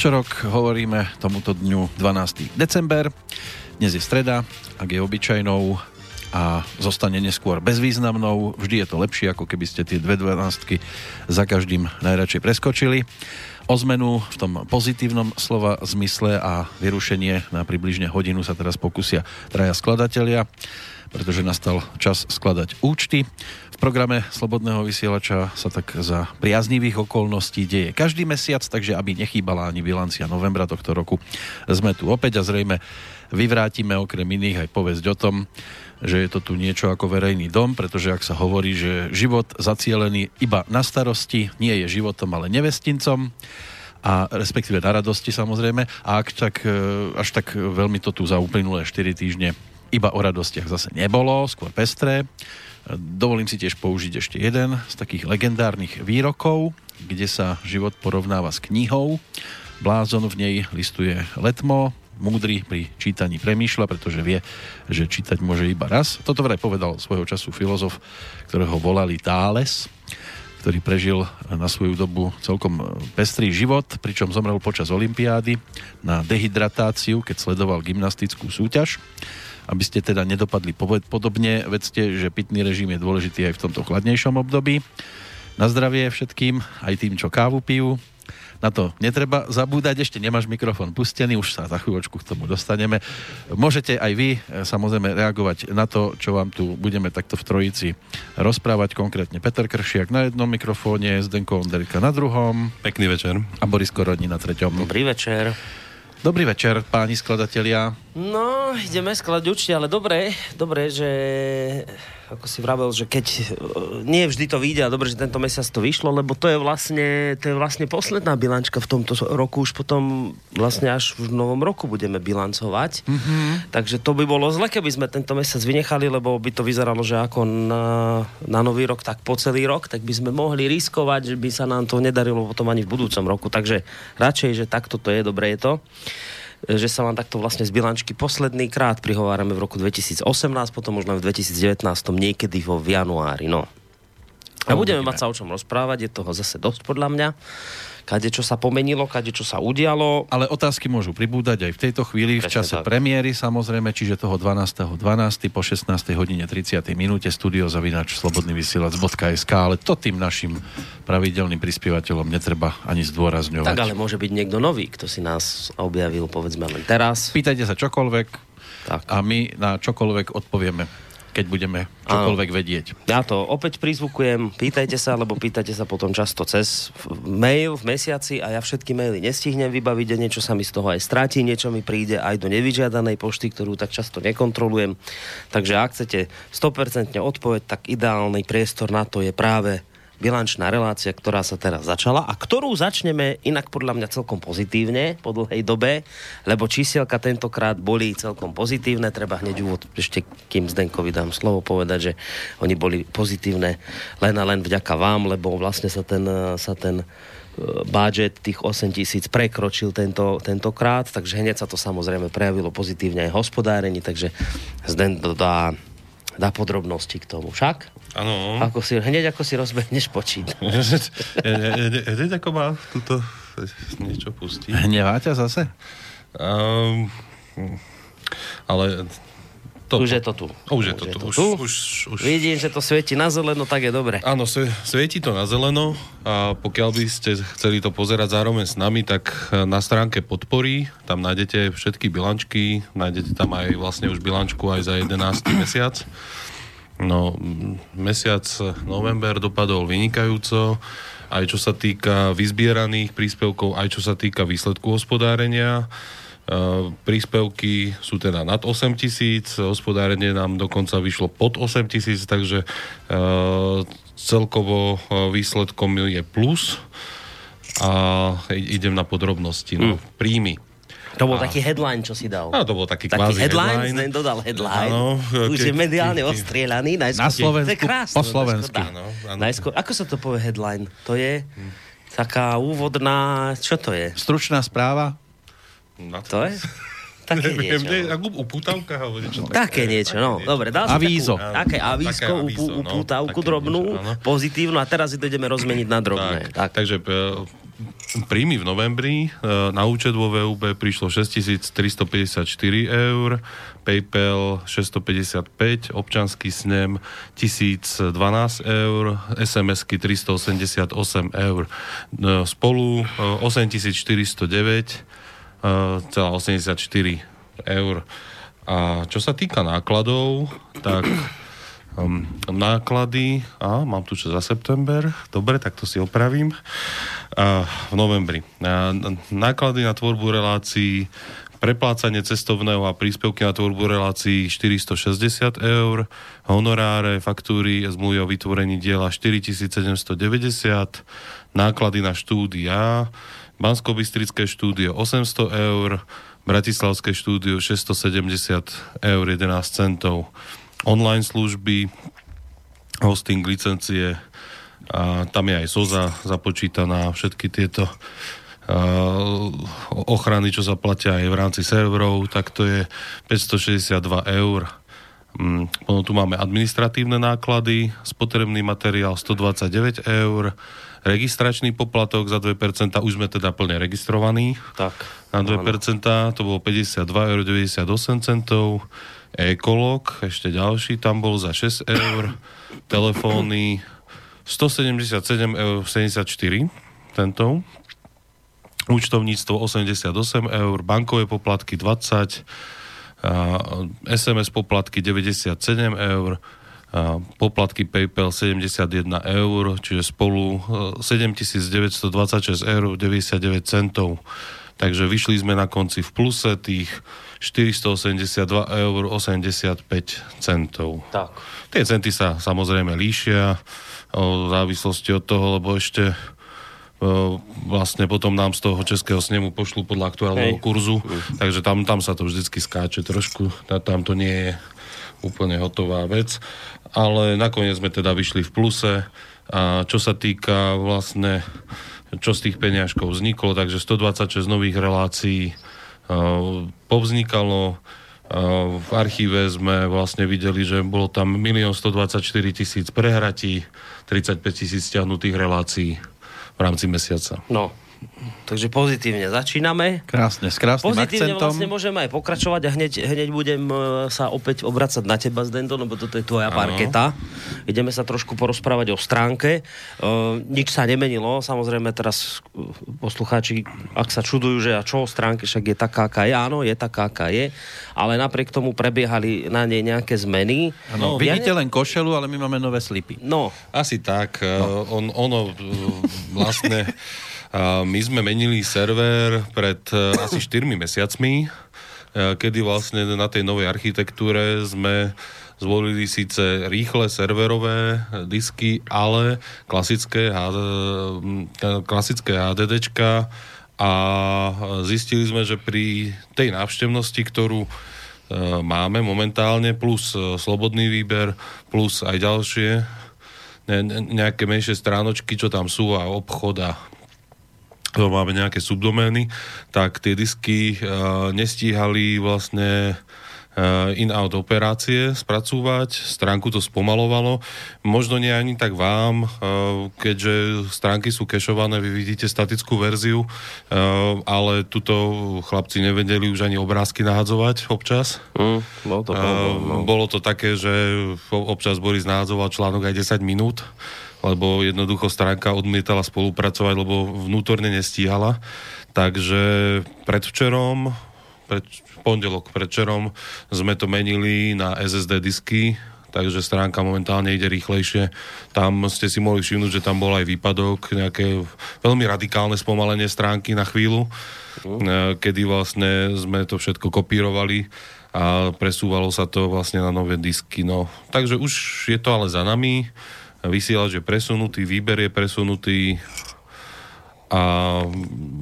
Čo rok hovoríme tomuto dňu 12. december. Dnes je streda, ak je obyčajnou a zostane neskôr bezvýznamnou. Vždy je to lepšie, ako keby ste tie dve dvanáctky za každým najradšej preskočili. O zmenu v tom pozitívnom slova zmysle a vyrušenie na približne hodinu sa teraz pokusia traja skladatelia, pretože nastal čas skladať účty programe Slobodného vysielača sa tak za priaznivých okolností deje každý mesiac, takže aby nechýbala ani bilancia novembra tohto roku, sme tu opäť a zrejme vyvrátime okrem iných aj povesť o tom, že je to tu niečo ako verejný dom, pretože ak sa hovorí, že život zacielený iba na starosti nie je životom, ale nevestincom, a respektíve na radosti samozrejme. A ak tak, e, až tak veľmi to tu za uplynulé 4 týždne iba o radostiach zase nebolo, skôr pestré. Dovolím si tiež použiť ešte jeden z takých legendárnych výrokov, kde sa život porovnáva s knihou. Blázon v nej listuje letmo, múdry pri čítaní premýšľa, pretože vie, že čítať môže iba raz. Toto vraj povedal svojho času filozof, ktorého volali Thales, ktorý prežil na svoju dobu celkom pestrý život, pričom zomrel počas olympiády na dehydratáciu, keď sledoval gymnastickú súťaž aby ste teda nedopadli podobne. Vedzte, že pitný režim je dôležitý aj v tomto chladnejšom období. Na zdravie všetkým, aj tým, čo kávu pijú. Na to netreba zabúdať, ešte nemáš mikrofón pustený, už sa za chvíľočku k tomu dostaneme. Môžete aj vy e, samozrejme reagovať na to, čo vám tu budeme takto v trojici rozprávať, konkrétne Peter Kršiak na jednom mikrofóne, Zdenko Onderika na druhom. Pekný večer. A Boris Korodní na treťom. Dobrý večer. Dobrý večer, páni skladatelia. No, ideme skladať určite, ale dobre, dobre, že ako si vravel, že keď e, nie vždy to vyjde a dobre, že tento mesiac to vyšlo, lebo to je vlastne, to je vlastne posledná bilančka v tomto roku, už potom vlastne až v novom roku budeme bilancovať. Mm-hmm. Takže to by bolo zle, keby sme tento mesiac vynechali, lebo by to vyzeralo, že ako na, na nový rok, tak po celý rok, tak by sme mohli riskovať, že by sa nám to nedarilo potom ani v budúcom roku. Takže radšej, že takto to je, dobre je to že sa vám takto vlastne z bilančky posledný krát prihovárame v roku 2018, potom len v 2019, niekedy vo v januári. No. A budeme mať sa o čom rozprávať, je toho zase dosť podľa mňa kade čo sa pomenilo, kade čo sa udialo. Ale otázky môžu pribúdať aj v tejto chvíli, Prečne v čase tak. premiéry samozrejme, čiže toho 12.12. 12. po 16. hodine 30. minúte studio zavinač slobodnyvysielac.sk, ale to tým našim pravidelným prispievateľom netreba ani zdôrazňovať. Tak ale môže byť niekto nový, kto si nás objavil, povedzme len teraz. Pýtajte sa čokoľvek tak. a my na čokoľvek odpovieme keď budeme čokoľvek Áno. vedieť. Ja to opäť prizvukujem, pýtajte sa, lebo pýtajte sa potom často cez mail v mesiaci a ja všetky maily nestihnem vybaviť a niečo sa mi z toho aj stráti, niečo mi príde aj do nevyžiadanej pošty, ktorú tak často nekontrolujem. Takže ak chcete 100% odpoveď, tak ideálny priestor na to je práve bilančná relácia, ktorá sa teraz začala a ktorú začneme inak podľa mňa celkom pozitívne po dlhej dobe, lebo čísielka tentokrát boli celkom pozitívne. Treba hneď úvod ešte, kým Zdenkovi dám slovo povedať, že oni boli pozitívne len a len vďaka vám, lebo vlastne sa ten, sa ten e, budget tých 8 tisíc prekročil tento, tentokrát, takže hneď sa to samozrejme prejavilo pozitívne aj hospodárení, takže Zden dodá dá podrobnosti k tomu. Však? Áno. Ako si, hneď ako si rozbehneš počít. hneď ako má túto niečo pustiť. Hnevá ťa zase? Um, ale to, už je to tu. Už je to, už je to tu. Už, už, už... Vidím, že to svieti na zeleno, tak je dobre. Áno, svieti to na zeleno a pokiaľ by ste chceli to pozerať zároveň s nami, tak na stránke podpory tam nájdete všetky bilančky, nájdete tam aj vlastne už bilančku aj za 11. mesiac. No, mesiac november dopadol vynikajúco, aj čo sa týka vyzbieraných príspevkov, aj čo sa týka výsledku hospodárenia. Ehm, príspevky sú teda nad 8 tisíc, hospodárenie nám dokonca vyšlo pod 8 tisíc, takže ehm, celkovo ehm, výsledkom je plus a idem na podrobnosti. No, mm. Príjmy. To bol a... taký headline, čo si dal. No, to bol taký, taký kvázi headline. headline. dodal headline. Áno, Už ke, je mediálne ke, ostrielaný. Najskôr, na Slovensku, krásne, po slovensky. Áno, áno. Najskôr, ako sa to povie headline? To je hm. taká úvodná... Čo to je? Stručná správa? Na to, to je? Také Neviem, niečo. nie, no. ako upútavka alebo niečo Také niečo, no. Dobre, dal Avízo. takú, také avísko, Také avízo, upú, no, upútavku také drobnú, niečo, pozitívnu a teraz si to ideme rozmeniť na drobné. Tak, Tak. takže e, príjmy v novembri e, na účet vo VUB prišlo 6354 eur, PayPal 655, občanský snem 1012 eur, SMS-ky 388 eur. E, Spolu e, 8409 e, celá 84 eur. A čo sa týka nákladov, tak um, náklady, a mám tu čo za september, dobre, tak to si opravím, a, v novembri. A, náklady na tvorbu relácií, preplácanie cestovného a príspevky na tvorbu relácií 460 eur, honoráre, faktúry, zmluvy o vytvorení diela 4790, náklady na štúdia, bansko štúdio 800 eur, Bratislavské štúdio 670 eur 11 centov, online služby, hosting, licencie, a tam je aj SOZA započítaná, všetky tieto uh, ochrany, čo sa platia aj v rámci serverov, tak to je 562 eur. Mm, Potom tu máme administratívne náklady, spotrebný materiál 129 eur, registračný poplatok za 2%, už sme teda plne registrovaní tak. na 2%, to bolo 52,98 eur, ekolog, ešte ďalší, tam bol za 6 eur, telefóny 177,74 eur centov, účtovníctvo 88 eur, bankové poplatky 20, a SMS poplatky 97 eur, poplatky PayPal 71 eur, čiže spolu e, 7926 eur 99 centov. Takže vyšli sme na konci v pluse tých 482 eur 85 centov. Tak. Tie centy sa samozrejme líšia o, v závislosti od toho, lebo ešte vlastne potom nám z toho českého snemu pošlu podľa aktuálneho Hej. kurzu, takže tam, tam sa to vždycky skáče trošku, tam to nie je úplne hotová vec, ale nakoniec sme teda vyšli v pluse a čo sa týka vlastne čo z tých peniažkov vzniklo, takže 126 nových relácií povznikalo. Uh, v archíve sme vlastne videli, že bolo tam 1 124 tisíc prehratí, 35 tisíc stiahnutých relácií v rámci mesiaca. No, takže pozitívne začíname. Krásne, s krásnym Pozitívne akcentom. vlastne môžeme aj pokračovať a hneď, hneď budem e, sa opäť obracať na teba, Zdendo, lebo toto je tvoja Áno. parketa. Ideme sa trošku porozprávať o stránke. Uh, nič sa nemenilo, samozrejme teraz uh, poslucháči, ak sa čudujú, že a čo o stránke, však je taká, aká je, áno, je taká, aká je, ale napriek tomu prebiehali na nej nejaké zmeny. No, ja vidíte ne- len košelu, ale my máme nové slipy. No, Asi tak. No. On, ono vlastne my sme menili server pred uh, asi 4 mesiacmi, uh, kedy vlastne na tej novej architektúre sme zvolili síce rýchle serverové disky, ale klasické, klasické HDDčka a zistili sme, že pri tej návštevnosti, ktorú e, máme momentálne, plus e, slobodný výber, plus aj ďalšie ne, nejaké menšie stránočky, čo tam sú a obchod a to máme nejaké subdomény, tak tie disky uh, nestíhali vlastne uh, in-out operácie spracúvať, stránku to spomalovalo. Možno nie ani tak vám, uh, keďže stránky sú kešované, vy vidíte statickú verziu, ale tuto chlapci nevedeli už ani obrázky nahadzovať občas. hm, bolo to no. Bolo to také, že občas Boris nahádzoval článok aj 10 minút, lebo jednoducho stránka odmietala spolupracovať, lebo vnútorne nestíhala. Takže predvčerom, pred, pondelok predvčerom sme to menili na SSD disky, takže stránka momentálne ide rýchlejšie. Tam ste si mohli všimnúť, že tam bol aj výpadok, nejaké veľmi radikálne spomalenie stránky na chvíľu, uh. kedy vlastne sme to všetko kopírovali a presúvalo sa to vlastne na nové disky. No. Takže už je to ale za nami. Vysielač je presunutý, výber je presunutý a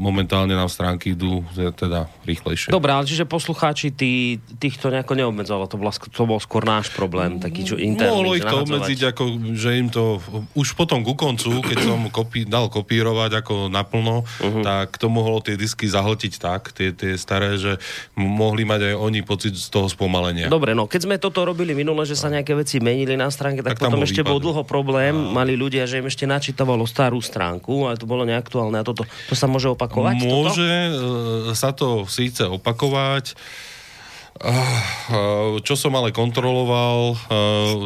momentálne nám stránky idú teda rýchlejšie. Dobre, ale čiže poslucháči, tí, tých to nejako neobmedzovalo, to, bola, to bol skôr náš problém, taký čo interný. Mohlo ich to obmedziť, ako, že im to už potom ku koncu, keď som kopí, dal kopírovať ako naplno, uh-huh. tak to mohlo tie disky zahltiť tak, tie, tie staré, že mohli mať aj oni pocit z toho spomalenia. Dobre, no keď sme toto robili minule, že sa nejaké veci menili na stránke, tak, tak potom bol ešte výpad. bol dlho problém, a... mali ľudia, že im ešte načítavalo starú stránku, ale to bolo neaktuálne a toto, to sa môže opakovať? Môže toto? E, sa to síce opakovať, čo som ale kontroloval, e,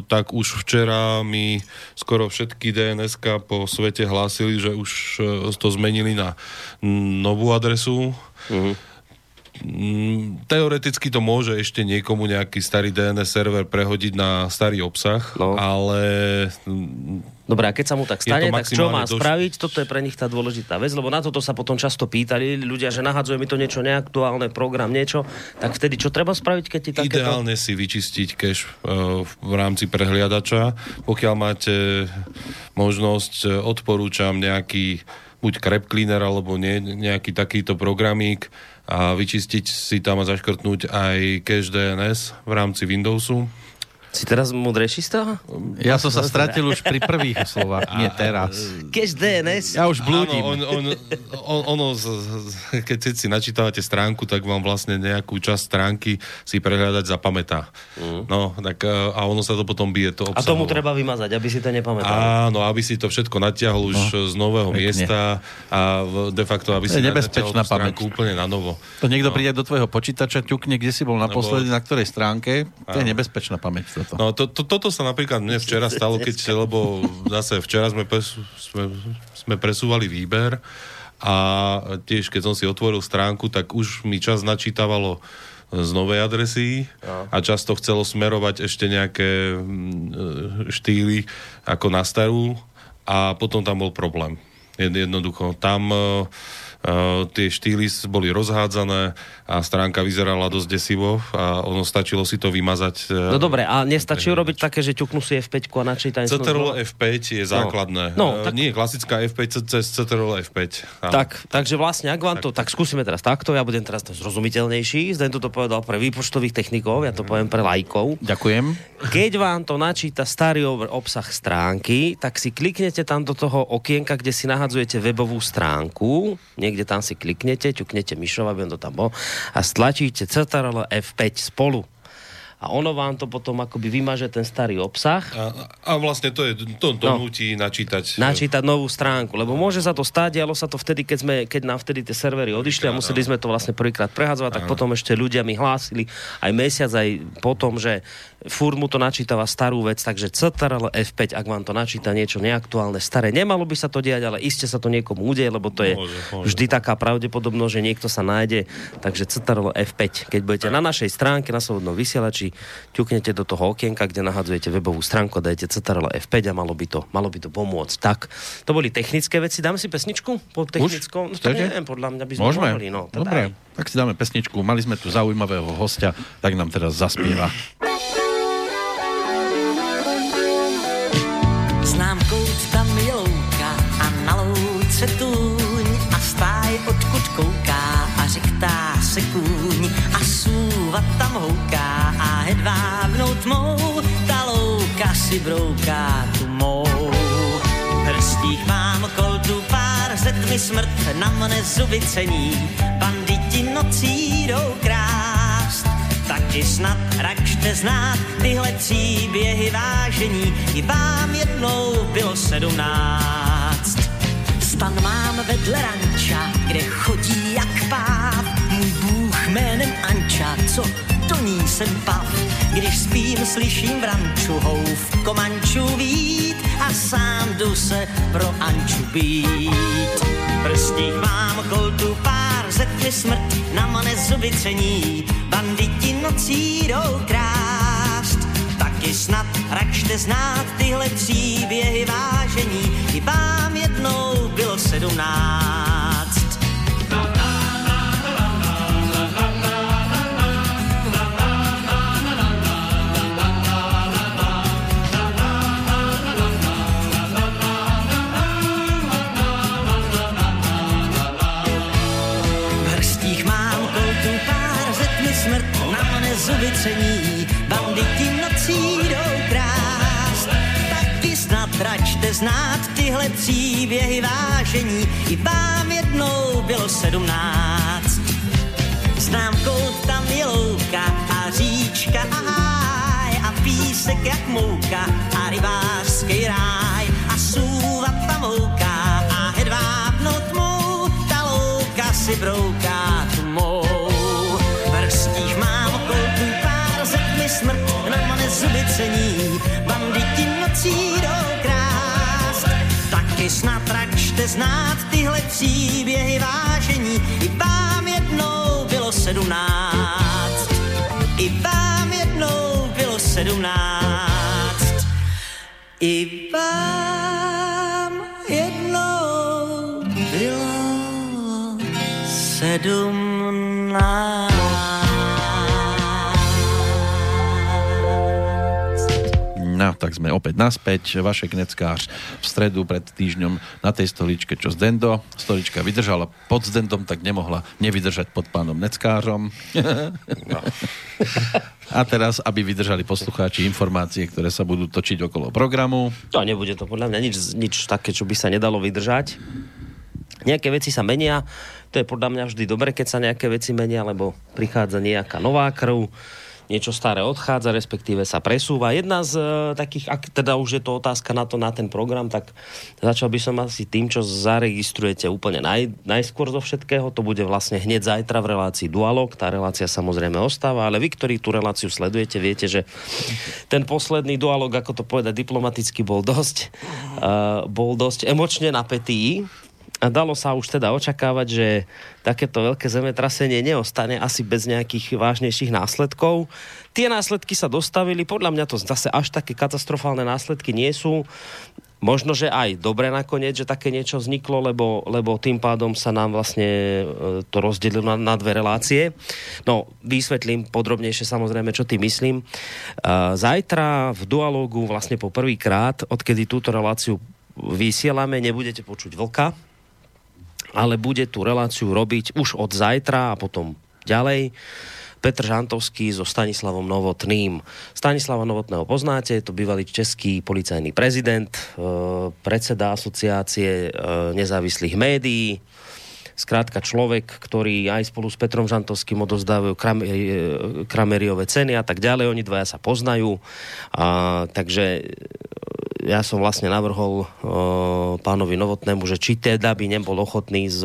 tak už včera mi skoro všetky dns po svete hlásili, že už e, to zmenili na novú adresu. Uh-huh teoreticky to môže ešte niekomu nejaký starý DNS server prehodiť na starý obsah, no. ale... Dobre, a keď sa mu tak stane, tak čo má doš... spraviť? Toto je pre nich tá dôležitá vec, lebo na toto sa potom často pýtali ľudia, že nahadzuje mi to niečo neaktuálne, program, niečo, tak vtedy čo treba spraviť, keď ti takéto... Ideálne si vyčistiť cache uh, v rámci prehliadača. Pokiaľ máte možnosť, e, odporúčam nejaký buď Crap Cleaner alebo nie, nejaký takýto programík, a vyčistiť si tam a zaškrtnúť aj cache DNS v rámci Windowsu si teraz múdrejší z toho? Ja som sa stratil už pri prvých slovách, nie teraz. Keď DNS? Ja už blúdim. Áno, on, on, on, ono, keď si načítavate stránku, tak vám vlastne nejakú časť stránky si prehľadať zapamätá. Mm. No, tak, e, a ono sa to potom bije to obsahovo. A tomu treba vymazať, aby si to nepamätal. Áno, aby si to všetko natiahol už no, z nového pekne. miesta a de facto, aby si nebezpečná stránku úplne na novo. To niekto no. príde do tvojho počítača, ťukne, kde si bol naposledy, na ktorej stránke, to je nebezpečná pamäť toto. No, to, to, toto sa napríklad mne včera stalo, keď, lebo zase včera sme, presu, sme, sme presúvali výber a tiež keď som si otvoril stránku, tak už mi čas načítavalo z novej adresy a často chcelo smerovať ešte nejaké mm, štýly ako na starú a potom tam bol problém. Jednoducho, tam Uh, tie štýly boli rozhádzané a stránka vyzerala dosť desivo a ono stačilo si to vymazať. Uh, no dobre, a nestačí urobiť také, že ťuknú si F5 a načítanie CTRL F5 je no. základné. No, no, tak... Nie je klasická F5 cez CTRL F5. Áno. Tak, takže vlastne, ak vám to, tak skúsime teraz takto, ja budem teraz zrozumiteľnejší. Zden to povedal pre výpočtových technikov, ja to poviem pre lajkov. Ďakujem. Keď vám to načíta starý obsah stránky, tak si kliknete tam do toho okienka, kde si nahadzujete webovú stránku niekde tam si kliknete, ťuknete myšov, aby on to tam bol a stlačíte CTRL F5 spolu a ono vám to potom akoby vymaže ten starý obsah. A, a vlastne to je, to, to no, nutí načítať. Načítať novú stránku, lebo môže sa to stať, dialo sa to vtedy, keď, sme, keď nám vtedy tie servery odišli a museli sme to vlastne prvýkrát prehadzovať, tak potom ešte ľudia mi hlásili aj mesiac, aj potom, že fúr mu to načítava starú vec, takže CTRL F5, ak vám to načíta niečo neaktuálne, staré, nemalo by sa to diať, ale iste sa to niekomu udeje, lebo to je môže, môže. vždy taká pravdepodobnosť, že niekto sa nájde, takže CTRL F5. Keď budete na našej stránke, na slobodnom vysielači, ťuknete do toho okienka, kde nahadzujete webovú stránku, dajte CTRL F5 a malo by to, malo by to pomôcť. Tak, to boli technické veci. Dáme si pesničku po technickom? No, to neviem, podľa mňa by sme Môžeme? mohli. No, Dobre, tak si dáme pesničku. Mali sme tu zaujímavého hostia, tak nám teraz zaspieva. se tůň a stáj odkud kouká a řektá se kůň a súva tam houká a hedvábnou tmou ta louka si brouká tu mou. Hrstích mám koltu pár, ze tmy smrt na mne zuby cení, banditi nocí jdou krást. Taky snad rakšte znát tyhle příběhy vážení, i vám jednou bylo sedmnáct. Stan mám vedle ranča, kde chodí jak páv. Můj bůh jménem Anča, co do ní jsem pav. Když spím, slyším v ranču houf komanču vít a sám jdu se pro Anču být. Prstích mám koltu pár, zetne smrt, na mane zuby cení, banditi nocí jdou krást. Taky snad rakšte znát tyhle příběhy vážení, i vám jednou bylo sedmnáct. Znát tyhle příběhy vážení. I vám jednou bylo sedmnáct. Znám kout, tam je louka a říčka a háj a písek jak mouka a rybářský ráj a sůva tam mouka a hedvábno tmou ta louka si brouká tu mou. V hrstích mám koutu pár, řekni smrt, na mane zuby cení, banditi nocí račte znát tyhle příběhy vážení, i vám jednou bylo sedmnáct. I vám jednou bylo sedmnáct. I vám jednou bylo sedmnáct. Tak sme opäť naspäť. Vašek Neckář v stredu pred týždňom na tej stoličke, čo z Dendo. Stolička vydržala pod Zdendom, tak nemohla nevydržať pod pánom Neckářom. No. A teraz, aby vydržali poslucháči informácie, ktoré sa budú točiť okolo programu. To nebude to podľa mňa nič, nič také, čo by sa nedalo vydržať. Nejaké veci sa menia, to je podľa mňa vždy dobre, keď sa nejaké veci menia, lebo prichádza nejaká nová krv, niečo staré odchádza, respektíve sa presúva. Jedna z e, takých, ak teda už je to otázka na to, na ten program, tak začal by som asi tým, čo zaregistrujete úplne naj, najskôr zo všetkého. To bude vlastne hneď zajtra v relácii Dualog. Tá relácia samozrejme ostáva, ale vy, ktorí tú reláciu sledujete, viete, že ten posledný Dualog, ako to povedať diplomaticky, bol dosť, uh, bol dosť emočne napätý. Dalo sa už teda očakávať, že takéto veľké zemetrasenie neostane asi bez nejakých vážnejších následkov. Tie následky sa dostavili, podľa mňa to zase až také katastrofálne následky nie sú. Možno, že aj dobre nakoniec, že také niečo vzniklo, lebo, lebo tým pádom sa nám vlastne e, to rozdelilo na, na dve relácie. No, vysvetlím podrobnejšie samozrejme, čo tým myslím. E, Zajtra v dualógu vlastne po prvýkrát, odkedy túto reláciu vysielame, nebudete počuť vlka, ale bude tú reláciu robiť už od zajtra a potom ďalej. Petr Žantovský so Stanislavom Novotným. Stanislava Novotného poznáte, je to bývalý český policajný prezident, e, predseda asociácie e, nezávislých médií, Skrátka človek, ktorý aj spolu s Petrom Žantovským odozdávajú Kram- e, Krameriové ceny a tak ďalej. Oni dvaja sa poznajú. A, takže ja som vlastne navrhol uh, pánovi Novotnému, že či teda by nebol ochotný s,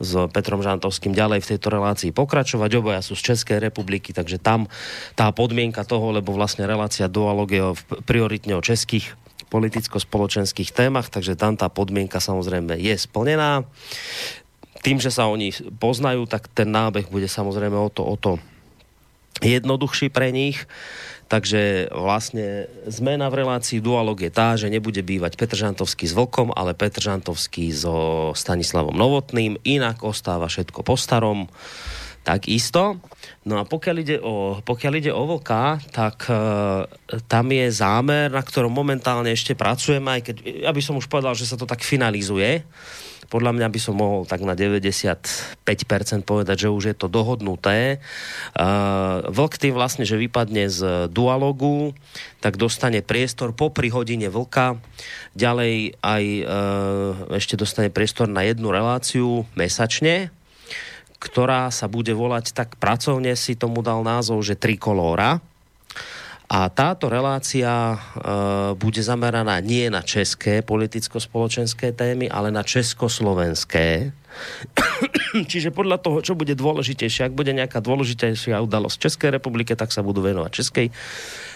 s Petrom Žantovským ďalej v tejto relácii pokračovať. Oboja sú z Českej republiky, takže tam tá podmienka toho, lebo vlastne relácia dualog je prioritne o českých politicko-spoločenských témach, takže tam tá podmienka samozrejme je splnená. Tým, že sa oni poznajú, tak ten nábeh bude samozrejme o to, o to jednoduchší pre nich. Takže vlastne zmena v relácii dualog je tá, že nebude bývať Petr Žantovský s Vlkom, ale Petr Žantovský so Stanislavom Novotným. Inak ostáva všetko po starom. Tak isto. No a pokiaľ ide o, pokiaľ ide o Vlka, tak e, tam je zámer, na ktorom momentálne ešte pracujeme, aj keď, ja by som už povedal, že sa to tak finalizuje podľa mňa by som mohol tak na 95% povedať, že už je to dohodnuté. Uh, vlk tým vlastne, že vypadne z dualogu, tak dostane priestor po hodine vlka. Ďalej aj uh, ešte dostane priestor na jednu reláciu mesačne, ktorá sa bude volať tak pracovne si tomu dal názov, že Trikolóra a táto relácia e, bude zameraná nie na české politicko-spoločenské témy, ale na československé. Čiže podľa toho, čo bude dôležitejšie, ak bude nejaká dôležitejšia udalosť Českej republike, tak sa budú venovať českej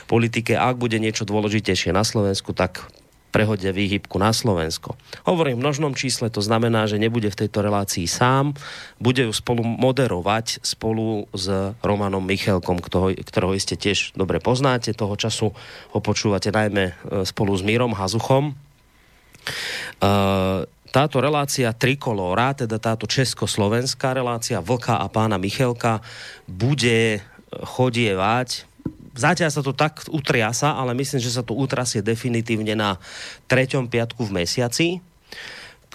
politike. A ak bude niečo dôležitejšie na Slovensku, tak prehodia výhybku na Slovensko. Hovorím v množnom čísle, to znamená, že nebude v tejto relácii sám, bude ju spolu moderovať spolu s Romanom Michelkom, ktorého, ktorého iste tiež dobre poznáte, toho času ho počúvate najmä e, spolu s Mírom Hazuchom. E, táto relácia Trikolóra, teda táto československá relácia Vlka a pána Michelka, bude chodievať Zatiaľ sa to tak utriasa, ale myslím, že sa to utrasie definitívne na treťom piatku v mesiaci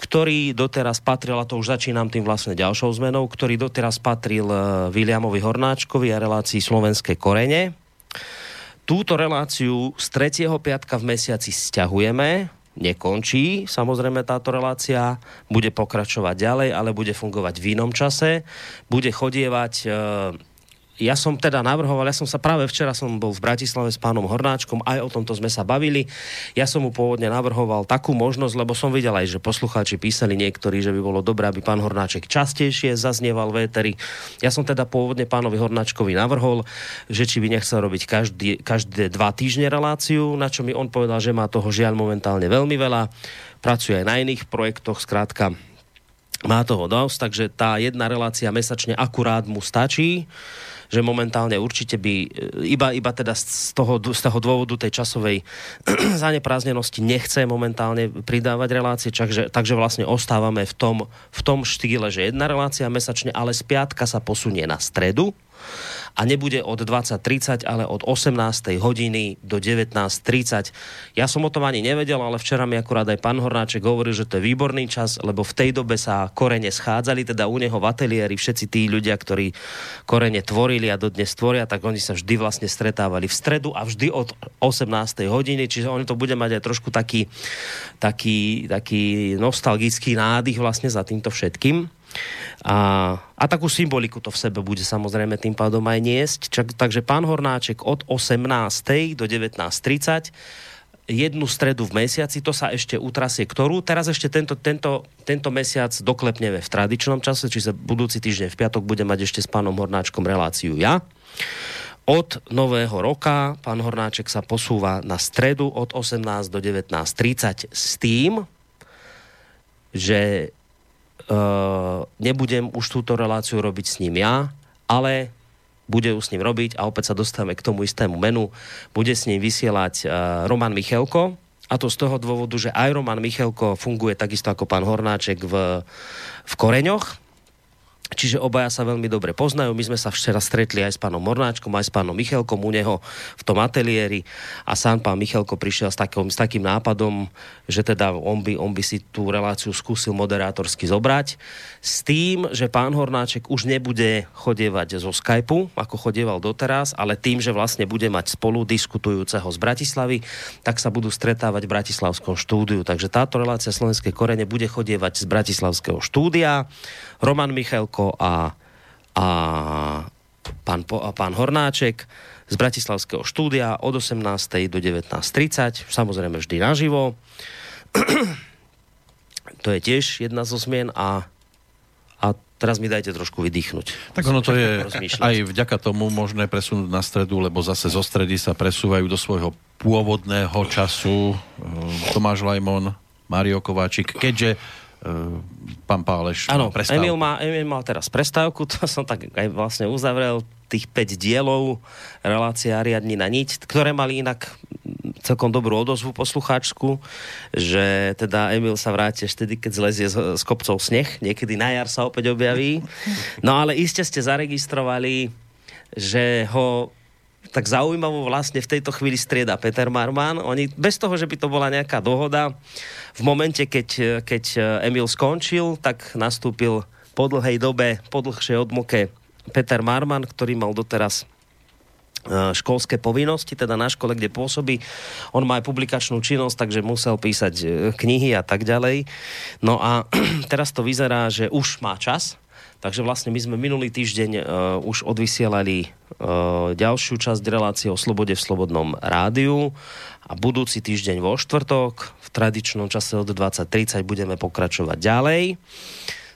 ktorý doteraz patril, a to už začínam tým vlastne ďalšou zmenou, ktorý doteraz patril eh, Williamovi Hornáčkovi a relácii Slovenské korene. Túto reláciu z 3. piatka v mesiaci stiahujeme, nekončí. Samozrejme táto relácia bude pokračovať ďalej, ale bude fungovať v inom čase. Bude chodievať e, ja som teda navrhoval, ja som sa práve včera som bol v Bratislave s pánom Hornáčkom, aj o tomto sme sa bavili. Ja som mu pôvodne navrhoval takú možnosť, lebo som videl aj, že poslucháči písali niektorí, že by bolo dobré, aby pán Hornáček častejšie zaznieval véteri. Ja som teda pôvodne pánovi Hornáčkovi navrhol, že či by nechcel robiť každý, každé dva týždne reláciu, na čo mi on povedal, že má toho žiaľ momentálne veľmi veľa. Pracuje aj na iných projektoch, skrátka má toho dosť, takže tá jedna relácia mesačne akurát mu stačí že momentálne určite by e, iba, iba teda z toho, z toho dôvodu tej časovej zanepráznenosti nechce momentálne pridávať relácie, takže, takže vlastne ostávame v tom, v tom štýle, že jedna relácia mesačne, ale z piatka sa posunie na stredu a nebude od 20.30, ale od 18. hodiny do 19.30. Ja som o tom ani nevedel, ale včera mi akurát aj pán Hornáček hovoril, že to je výborný čas, lebo v tej dobe sa korene schádzali, teda u neho v ateliéri všetci tí ľudia, ktorí korene tvorili a dodnes tvoria, tak oni sa vždy vlastne stretávali v stredu a vždy od 18. hodiny, čiže oni to bude mať aj trošku taký, taký, taký nostalgický nádych vlastne za týmto všetkým. A, a takú symboliku to v sebe bude samozrejme tým pádom aj niesť. Čak, takže pán Hornáček od 18. do 19.30 jednu stredu v mesiaci, to sa ešte utrasie ktorú. Teraz ešte tento, tento, tento mesiac doklepneme v tradičnom čase, čiže budúci týždeň v piatok budem mať ešte s pánom Hornáčkom reláciu ja. Od nového roka pán Hornáček sa posúva na stredu od 18 do 19.30 s tým, že nebudem už túto reláciu robiť s ním ja, ale bude ju s ním robiť a opäť sa dostávame k tomu istému menu. Bude s ním vysielať uh, Roman Michelko, a to z toho dôvodu, že aj Roman Michelko funguje takisto ako pán Hornáček v, v Koreňoch, Čiže obaja sa veľmi dobre poznajú. My sme sa včera stretli aj s pánom Mornáčkom, aj s pánom Michelkom u neho v tom ateliéri a sám pán Michelko prišiel s, takým, s takým nápadom, že teda on by, on by si tú reláciu skúsil moderátorsky zobrať s tým, že pán Hornáček už nebude chodievať zo Skypeu, ako chodieval doteraz, ale tým, že vlastne bude mať spolu diskutujúceho z Bratislavy, tak sa budú stretávať v Bratislavskom štúdiu. Takže táto relácia Slovenskej korene bude chodievať z Bratislavského štúdia Roman Michalko a, a pán, a pán Hornáček z Bratislavského štúdia od 18. do 19.30, samozrejme vždy naživo. to je tiež jedna zo zmien a, a teraz mi dajte trošku vydýchnuť. Tak ono to je aj vďaka tomu možné presunúť na stredu, lebo zase zo stredy sa presúvajú do svojho pôvodného času eh, Tomáš Lajmon, Mario Kováčik, keďže pán Páleš Áno, Emil má, Emil mal teraz prestávku, to som tak aj vlastne uzavrel tých 5 dielov relácia Riadni na niť, ktoré mali inak celkom dobrú odozvu poslucháčsku, že teda Emil sa vráti vtedy, keď zlezie z, z kopcov sneh, niekedy na jar sa opäť objaví. No ale iste ste zaregistrovali, že ho tak zaujímavo vlastne v tejto chvíli strieda Peter Marman. Oni bez toho, že by to bola nejaká dohoda, v momente, keď, keď Emil skončil, tak nastúpil po dlhej dobe, po dlhšej odmoke Peter Marman, ktorý mal doteraz e, školské povinnosti, teda na škole, kde pôsobí. On má aj publikačnú činnosť, takže musel písať e, knihy a tak ďalej. No a teraz to vyzerá, že už má čas, Takže vlastne my sme minulý týždeň uh, už odvysielali uh, ďalšiu časť relácie o slobode v Slobodnom rádiu a budúci týždeň vo štvrtok v tradičnom čase od 20.30 budeme pokračovať ďalej.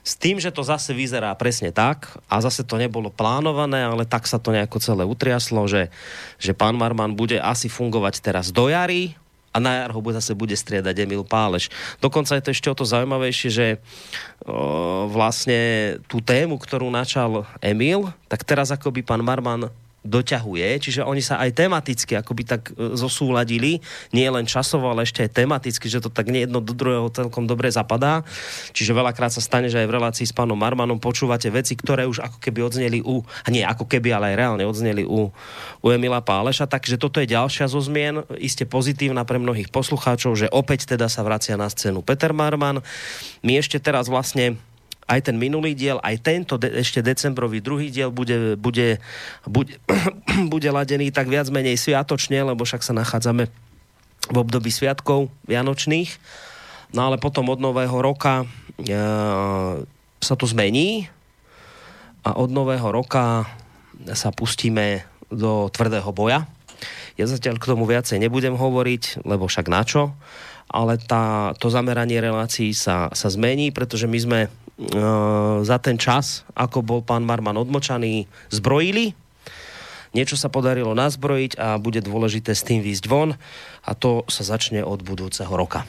S tým, že to zase vyzerá presne tak a zase to nebolo plánované, ale tak sa to nejako celé utriaslo, že, že pán Marman bude asi fungovať teraz do jary, a na jar ho zase bude striedať Emil Páleš. Dokonca je to ešte o to zaujímavejšie, že o, vlastne tú tému, ktorú načal Emil, tak teraz akoby pán Marman doťahuje, čiže oni sa aj tematicky akoby tak e, zosúladili, nie len časovo, ale ešte aj tematicky, že to tak nie jedno do druhého celkom dobre zapadá. Čiže veľakrát sa stane, že aj v relácii s pánom Marmanom počúvate veci, ktoré už ako keby odzneli u, a nie ako keby, ale aj reálne odzneli u, u Emila Páleša, takže toto je ďalšia zo zmien, iste pozitívna pre mnohých poslucháčov, že opäť teda sa vracia na scénu Peter Marman. My ešte teraz vlastne aj ten minulý diel, aj tento de- ešte decembrový druhý diel bude, bude, bude, bude ladený tak viac menej sviatočne, lebo však sa nachádzame v období sviatkov vianočných. No ale potom od nového roka e, sa to zmení a od nového roka sa pustíme do tvrdého boja. Ja zatiaľ k tomu viacej nebudem hovoriť, lebo však na čo, ale tá, to zameranie relácií sa, sa zmení, pretože my sme za ten čas, ako bol pán Marman odmočaný, zbrojili. Niečo sa podarilo nazbrojiť a bude dôležité s tým výjsť von a to sa začne od budúceho roka.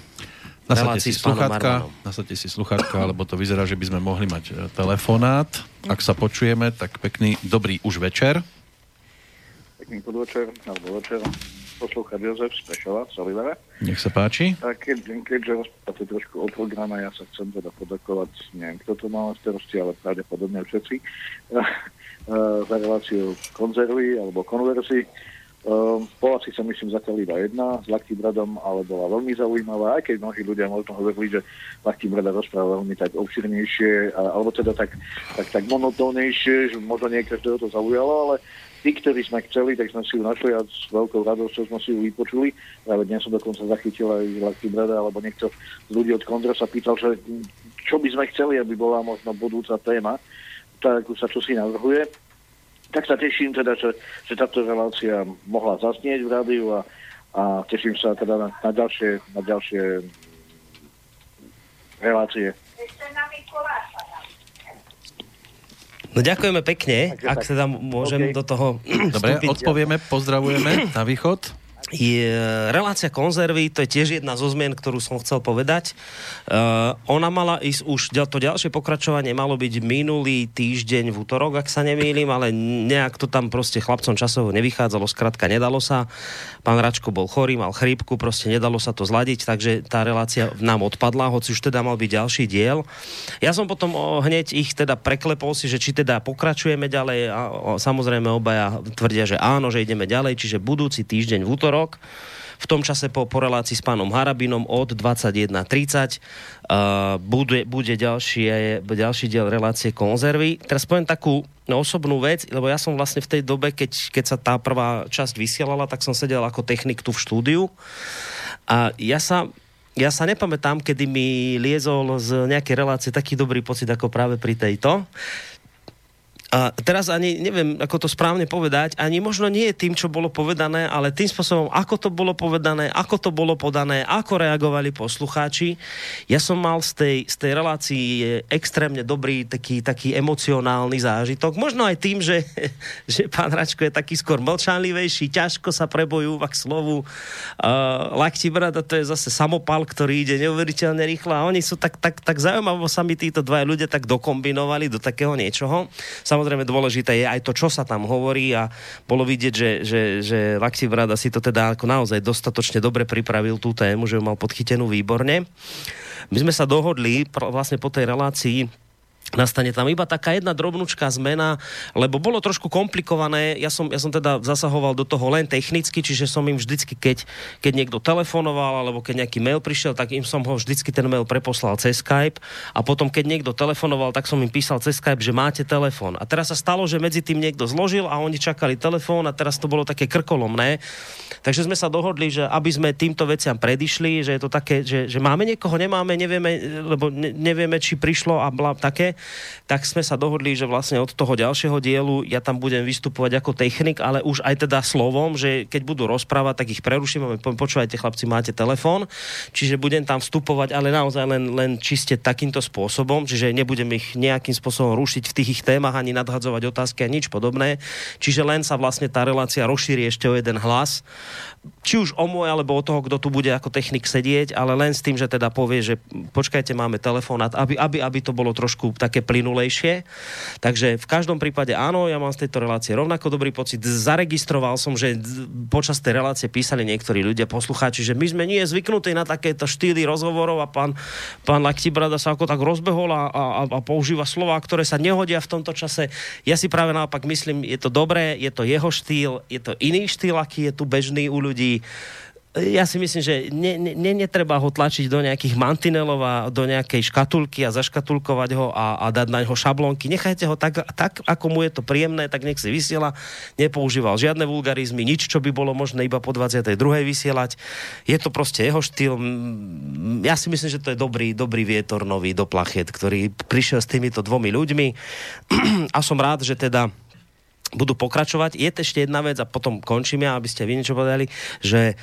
Nasadte si sluchátka, nasadte si sluchátka, lebo to vyzerá, že by sme mohli mať e, telefonát. Ak sa počujeme, tak pekný dobrý už večer. Pekný podvečer, alebo večer. Poslúchať Jozef z Prešova, z Olivera. Nech sa páči. A keď, keďže rozprávate trošku o programe, ja sa chcem teda podakovať, neviem, kto to mal na starosti, ale pravdepodobne všetci, eh, za reláciu konzervy alebo konverzy. Um, bola si sa myslím zatiaľ iba jedna s Lakty Bradom, ale bola veľmi zaujímavá, aj keď mnohí ľudia možno hovorili, že Lakty Brada rozpráva veľmi tak obširnejšie, alebo teda tak, tak, tak monotónejšie, že možno nie každého to zaujalo, ale tí, ktorí sme chceli, tak sme si ju našli a s veľkou radosťou sme si ju vypočuli. Práve dnes som dokonca zachytil aj Lakty Brada, alebo niekto z ľudí od Kondra sa pýtal, že čo by sme chceli, aby bola možno budúca téma, tak sa čo si navrhuje. Tak sa teším teda, že, že táto relácia mohla zasnieť v rádiu a, a teším sa teda na, na, ďalšie, na ďalšie relácie. No ďakujeme pekne, Takže ak tak. teda môžem OK. do toho Dobre, vstúpiť. odpovieme, pozdravujeme na východ. Je relácia konzervy, to je tiež jedna zo zmien, ktorú som chcel povedať. Uh, ona mala ísť už, to ďalšie pokračovanie malo byť minulý týždeň v útorok, ak sa nemýlim, ale nejak to tam proste chlapcom časovo nevychádzalo, skrátka nedalo sa. Pán Račko bol chorý, mal chrípku, proste nedalo sa to zladiť, takže tá relácia nám odpadla, hoci už teda mal byť ďalší diel. Ja som potom hneď ich teda preklepol si, že či teda pokračujeme ďalej a samozrejme obaja tvrdia, že áno, že ideme ďalej, čiže budúci týždeň v útorok v tom čase po, po relácii s pánom Harabinom od 21.30 uh, bude, bude ďalšie, ďalší diel relácie konzervy. Teraz poviem takú no, osobnú vec, lebo ja som vlastne v tej dobe, keď, keď sa tá prvá časť vysielala, tak som sedel ako technik tu v štúdiu a ja sa ja sa nepamätám, kedy mi liezol z nejakej relácie taký dobrý pocit ako práve pri tejto. A teraz ani neviem, ako to správne povedať, ani možno nie tým, čo bolo povedané, ale tým spôsobom, ako to bolo povedané, ako to bolo podané, ako reagovali poslucháči. Ja som mal z tej, z tej relácii extrémne dobrý, taký, taký emocionálny zážitok. Možno aj tým, že, že pán Račko je taký skôr mlčanlivejší, ťažko sa prebojúva k slovu. Uh, Lakti Brada to je zase samopal, ktorý ide neuveriteľne rýchlo a oni sú tak, tak, tak zaujímavo sa mi títo dva ľudia tak dokombinovali do takého niečoho. Samozrejme dôležité je aj to, čo sa tam hovorí a bolo vidieť, že, že, že Lakti Brada si to teda ako naozaj dostatočne dobre pripravil tú tému, že ju mal podchytenú výborne. My sme sa dohodli vlastne po tej relácii nastane tam iba taká jedna drobnúčka zmena, lebo bolo trošku komplikované. Ja som, ja som teda zasahoval do toho len technicky, čiže som im vždycky, keď, keď niekto telefonoval alebo keď nejaký mail prišiel, tak im som ho vždycky ten mail preposlal cez Skype a potom, keď niekto telefonoval, tak som im písal cez Skype, že máte telefón. A teraz sa stalo, že medzi tým niekto zložil a oni čakali telefón a teraz to bolo také krkolomné. Takže sme sa dohodli, že aby sme týmto veciam predišli, že je to také, že, že máme niekoho, nemáme, nevieme, lebo ne, nevieme, či prišlo a bla, také, tak sme sa dohodli, že vlastne od toho ďalšieho dielu ja tam budem vystupovať ako technik, ale už aj teda slovom, že keď budú rozprávať, tak ich preruším a počúvajte chlapci, máte telefón, čiže budem tam vstupovať, ale naozaj len, len čiste takýmto spôsobom, čiže nebudem ich nejakým spôsobom rušiť v tých ich témach ani nadhadzovať otázky a nič podobné. Čiže len sa vlastne tá relácia rozšíri ešte o jeden hlas či už o môj, alebo o toho, kto tu bude ako technik sedieť, ale len s tým, že teda povie, že počkajte, máme telefonát, aby, aby, aby to bolo trošku také plynulejšie. Takže v každom prípade áno, ja mám z tejto relácie rovnako dobrý pocit. Zaregistroval som, že počas tej relácie písali niektorí ľudia, poslucháči, že my sme nie zvyknutí na takéto štýly rozhovorov a pán, pán Laktibrada sa ako tak rozbehol a, a, a používa slova, ktoré sa nehodia v tomto čase. Ja si práve naopak myslím, je to dobré, je to jeho štýl, je to iný štýl, aký je tu bežný u ľudí ja si myslím, že ne, ne, netreba ho tlačiť do nejakých mantinelov a do nejakej škatulky a zaškatulkovať ho a, a dať na neho šablonky. Nechajte ho tak, tak, ako mu je to príjemné, tak nech si vysiela. Nepoužíval žiadne vulgarizmy, nič, čo by bolo možné iba po 22. vysielať. Je to proste jeho štýl. Ja si myslím, že to je dobrý, dobrý vietor nový do plachet, ktorý prišiel s týmito dvomi ľuďmi a som rád, že teda budú pokračovať. Je ešte jedna vec a potom končím ja, aby ste vy niečo povedali, že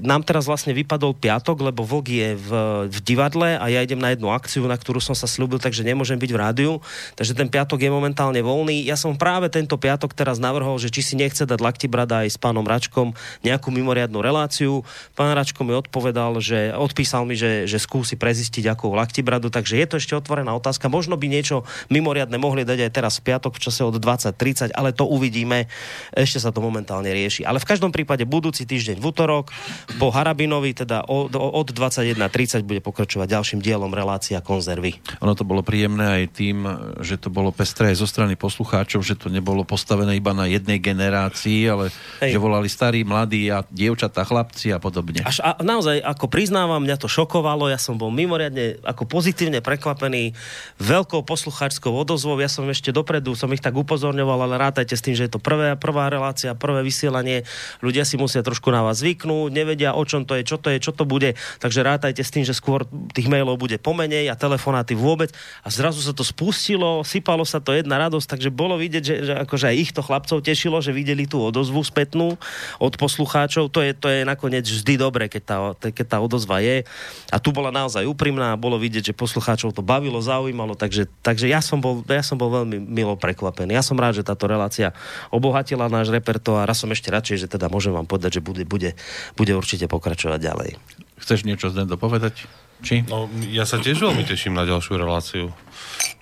nám teraz vlastne vypadol piatok, lebo Vlk je v, v divadle a ja idem na jednu akciu, na ktorú som sa slúbil, takže nemôžem byť v rádiu. Takže ten piatok je momentálne voľný. Ja som práve tento piatok teraz navrhol, že či si nechce dať Laktibrada aj s pánom Račkom nejakú mimoriadnu reláciu. Pán Račko mi odpovedal, že odpísal mi, že, že skúsi prezistiť ako Laktibradu, takže je to ešte otvorená otázka. Možno by niečo mimoriadne mohli dať aj teraz v piatok v čase od 20 30, ale to uvidíme. Ešte sa to momentálne rieši. Ale v každom prípade budúci týždeň v útorok po Harabinovi, teda od, od 21.30 bude pokračovať ďalším dielom relácia konzervy. Ono to bolo príjemné aj tým, že to bolo pestré zo strany poslucháčov, že to nebolo postavené iba na jednej generácii, ale Hej. že volali starí, mladí a dievčatá, chlapci a podobne. Až a naozaj, ako priznávam, mňa to šokovalo, ja som bol mimoriadne ako pozitívne prekvapený veľkou poslucháčskou odozvou, ja som ešte dopredu, som ich tak upozorňoval, ale rátajte s tým, že je to prvé, prvá relácia, prvé vysielanie. Ľudia si musia trošku na vás zvyknúť, nevedia, o čom to je, čo to je, čo to bude. Takže rátajte s tým, že skôr tých mailov bude pomenej a telefonáty vôbec. A zrazu sa to spustilo, sypalo sa to jedna radosť, takže bolo vidieť, že, že akože aj ich to chlapcov tešilo, že videli tú odozvu spätnú od poslucháčov. To je, to je nakoniec vždy dobre, keď tá, keď tá odozva je. A tu bola naozaj úprimná, bolo vidieť, že poslucháčov to bavilo, zaujímalo, takže, takže ja, som bol, ja som bol veľmi milo prekvapený. Ja som rád, že táto relácia obohatila náš repertoár a som ešte radšej, že teda môžem vám povedať, že bude, bude, bude určite pokračovať ďalej. Chceš niečo z dopovedať? Či? No, ja sa tiež veľmi teším na ďalšiu reláciu.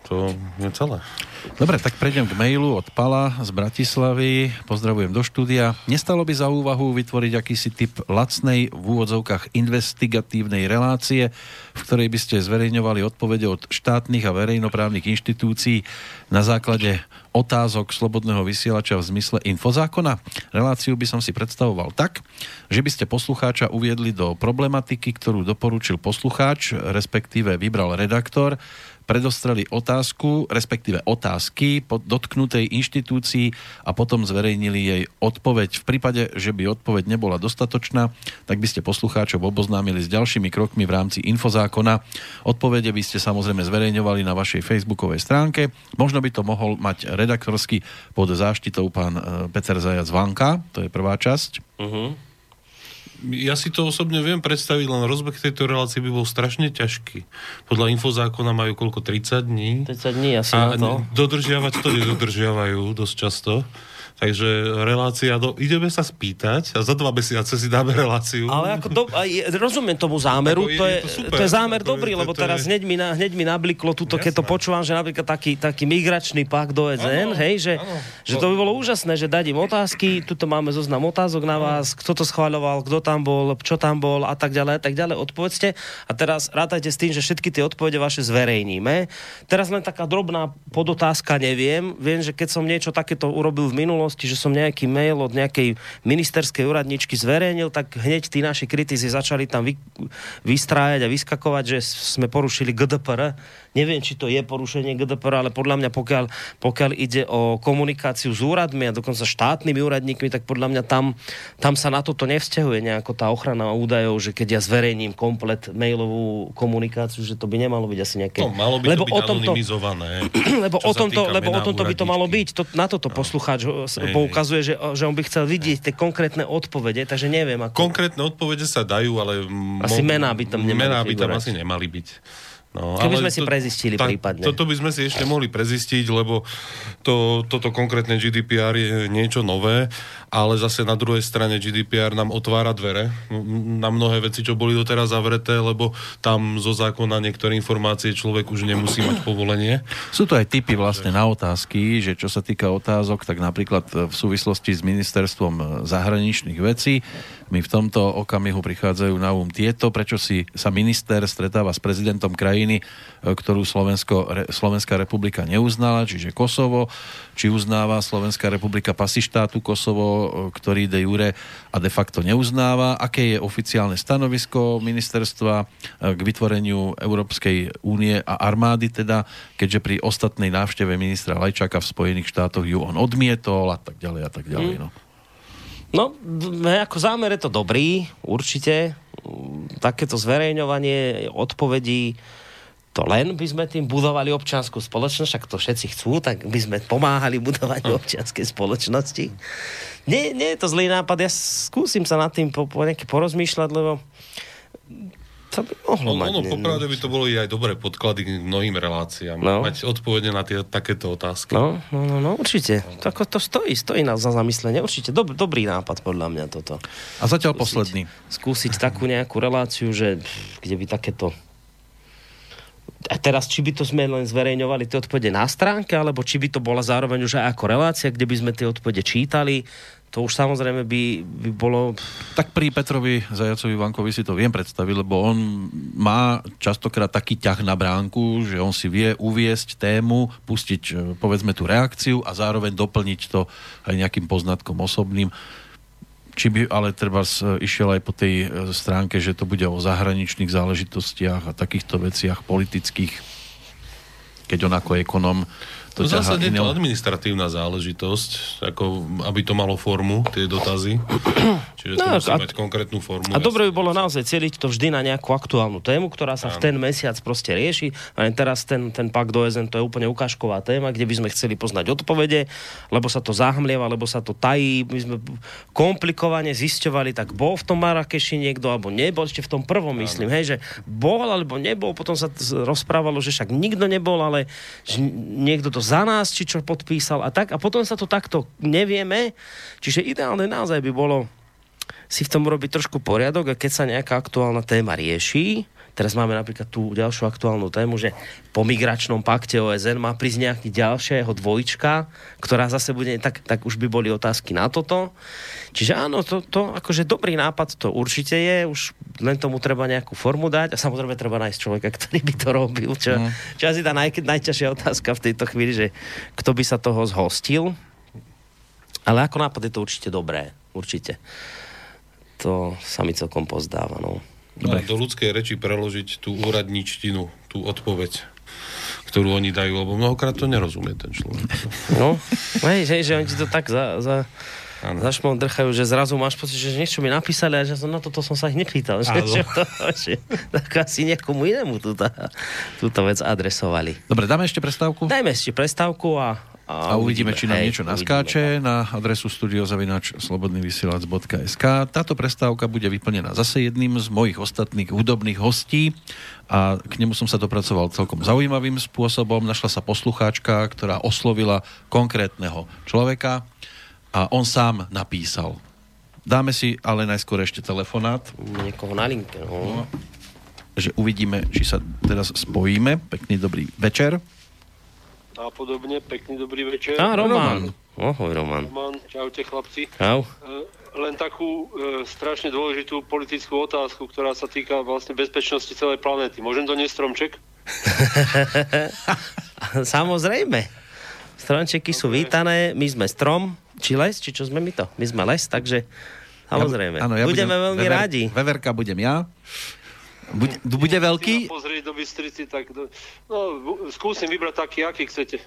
To je celé. Dobre, tak prejdem k mailu od Pala z Bratislavy. Pozdravujem do štúdia. Nestalo by za úvahu vytvoriť akýsi typ lacnej v úvodzovkách investigatívnej relácie, v ktorej by ste zverejňovali odpovede od štátnych a verejnoprávnych inštitúcií na základe otázok slobodného vysielača v zmysle infozákona. Reláciu by som si predstavoval tak, že by ste poslucháča uviedli do problematiky, ktorú doporučil poslucháč, respektíve vybral redaktor, predostreli otázku, respektíve otázky pod dotknutej inštitúcii a potom zverejnili jej odpoveď. V prípade, že by odpoveď nebola dostatočná, tak by ste poslucháčov oboznámili s ďalšími krokmi v rámci infozákona. Odpovede by ste samozrejme zverejňovali na vašej facebookovej stránke. Možno by to mohol mať redaktorsky pod záštitou pán e, Peter Zajac Vanka, to je prvá časť. Uh-huh ja si to osobne viem predstaviť, len rozbeh tejto relácie by bol strašne ťažký. Podľa infozákona majú koľko? 30 dní? 30 dní asi a na to. dodržiavať to nedodržiavajú dosť často. Takže relácia, do, ideme sa spýtať a za dva mesiace si dáme reláciu. Ale ako do, rozumiem tomu zámeru, to, je, to, super, to je zámer to dobrý, je, lebo to teraz je... hneď, mi na, hneď mi nabliklo túto, keď to počúvam, že napríklad taký, taký migračný pak do EZN, ano, hej, že, ano. že to by bolo úžasné, že dať im otázky, tuto máme zoznam otázok na vás, kto to schváľoval, kto tam bol, čo tam bol a tak ďalej a tak ďalej, odpovedzte. A teraz rátajte s tým, že všetky tie odpovede vaše zverejníme. Teraz len taká drobná podotázka, neviem. Viem, že keď som niečo takéto urobil v minulosti, minulosti, že som nejaký mail od nejakej ministerskej úradničky zverejnil, tak hneď tí naši kritici začali tam vy, vystrájať a vyskakovať, že sme porušili GDPR. Neviem, či to je porušenie GDPR, ale podľa mňa, pokiaľ, pokiaľ ide o komunikáciu s úradmi a dokonca štátnymi úradníkmi, tak podľa mňa tam, tam sa na toto nevzťahuje nejako tá ochrana údajov, že keď ja zverejním komplet mailovú komunikáciu, že to by nemalo byť asi nejaké... No, malo by lebo to byť o tomto, anonymizované. Lebo o tomto, lebo o tomto by to malo byť. To, na toto no. poslucháč hej, poukazuje, že, že on by chcel vidieť tie konkrétne odpovede, takže neviem. Ako... Konkrétne odpovede sa dajú, ale... Asi mo... mená by tam nemali Mená by tam asi nemali byť. No, Keby ale sme to, si prezistili tá, prípadne. Toto by sme si ešte mohli prezistiť, lebo to, toto konkrétne GDPR je niečo nové, ale zase na druhej strane GDPR nám otvára dvere na mnohé veci, čo boli doteraz zavreté, lebo tam zo zákona niektoré informácie človek už nemusí mať povolenie. Sú to aj typy vlastne na otázky, že čo sa týka otázok, tak napríklad v súvislosti s ministerstvom zahraničných vecí mi v tomto okamihu prichádzajú na um tieto, prečo si sa minister stretáva s prezidentom krajiny, e, ktorú Slovensko, Slovenská republika neuznala, čiže Kosovo, či uznáva Slovenská republika pasy štátu Kosovo, e, ktorý de jure a de facto neuznáva, aké je oficiálne stanovisko ministerstva e, k vytvoreniu Európskej únie a armády teda, keďže pri ostatnej návšteve ministra Lajčaka v Spojených štátoch ju on odmietol a tak ďalej a tak ďalej. Mm. No. No, ako zámer je to dobrý, určite. Takéto zverejňovanie odpovedí to len by sme tým budovali občianskú spoločnosť, ak to všetci chcú, tak by sme pomáhali budovaniu občianskej spoločnosti. Nie, nie je to zlý nápad, ja skúsim sa nad tým po, po porozmýšľať, lebo to by mohlo no, mať. Ono, popravde by to boli aj dobré podklady k mnohým reláciám. No. Mať odpovede na tie, takéto otázky. No, no, no, no určite. To, ako to stojí, stojí na za zamyslenie. Určite dob, dobrý nápad podľa mňa toto. A zatiaľ skúsiť, posledný. Skúsiť takú nejakú reláciu, že kde by takéto a teraz, či by to sme len zverejňovali tie odpovede na stránke, alebo či by to bola zároveň už aj ako relácia, kde by sme tie odpovede čítali, to už samozrejme by, by bolo... Tak pri Petrovi Zajacovi Vankovi si to viem predstaviť, lebo on má častokrát taký ťah na bránku, že on si vie uviesť tému, pustiť e, povedzme tú reakciu a zároveň doplniť to aj nejakým poznatkom osobným. Či by ale treba išiel aj po tej e, stránke, že to bude o zahraničných záležitostiach a takýchto veciach politických, keď on ako ekonom to v zásade je to administratívna záležitosť, ako aby to malo formu, tie dotazy. Čiže to no, musí a, mať konkrétnu formu. A dobre by bolo naozaj celiť to vždy na nejakú aktuálnu tému, ktorá sa Áno. v ten mesiac proste rieši. A teraz ten, ten pakt do OSN, to je úplne ukážková téma, kde by sme chceli poznať odpovede, lebo sa to zahmlieva, lebo sa to tají. My sme komplikovane zisťovali, tak bol v tom Marrakeši niekto, alebo nebol, ešte v tom prvom, Áno. myslím, hej, že bol alebo nebol, potom sa rozprávalo, že však nikto nebol, ale že niekto to za nás, či čo podpísal a tak. A potom sa to takto nevieme. Čiže ideálne naozaj by bolo si v tom urobiť trošku poriadok a keď sa nejaká aktuálna téma rieši, Teraz máme napríklad tú ďalšiu aktuálnu tému, že po migračnom pakte OSN má prísť nejaký ďalšia jeho dvojčka, ktorá zase bude, tak, tak už by boli otázky na toto. Čiže áno, to, to akože dobrý nápad to určite je, už len tomu treba nejakú formu dať a samozrejme treba nájsť človeka, ktorý by to robil, čo, mm. čo asi tá naj, najťažšia otázka v tejto chvíli, že kto by sa toho zhostil. Ale ako nápad je to určite dobré, určite. To sa mi celkom pozdáva, no. Dobre. do ľudskej reči preložiť tú úradničtinu, tú odpoveď ktorú oni dajú, lebo mnohokrát to nerozumie ten človek. No, hej, že, že oni ti to tak za, za, zašmom drchajú, že zrazu máš pocit, že niečo mi napísali a že som, na toto som sa ich nepýtal. Že, že, to, že, tak asi niekomu inému túto, túto vec adresovali. Dobre, dáme ešte prestávku? Dajme ešte prestávku a a, a uvidíme, či nám hej, niečo naskáče uvidíme. na adresu studiozavinač slobodnyvysielac.sk. Táto prestávka bude vyplnená zase jedným z mojich ostatných hudobných hostí a k nemu som sa dopracoval celkom zaujímavým spôsobom. Našla sa poslucháčka, ktorá oslovila konkrétneho človeka a on sám napísal. Dáme si ale najskôr ešte telefonát. Niekoho na linke, no. Že uvidíme, či sa teraz spojíme. Pekný dobrý večer a podobne. Pekný dobrý večer. Á, Roman. Ohoj, Roman. Roman, čaute chlapci. Čau. E, len takú e, strašne dôležitú politickú otázku, ktorá sa týka vlastne bezpečnosti celej planéty. Môžem to stromček? Samozrejme. Stromčeky okay. sú vítané, my sme strom, či les, či čo sme my to? My sme les, takže samozrejme. Ja, áno, ja budeme budem, veľmi vever, rádi. Veverka budem ja. Bude, bude veľký? Pozrieť do Bystrici, tak do, no, skúsim vybrať taký, aký chcete.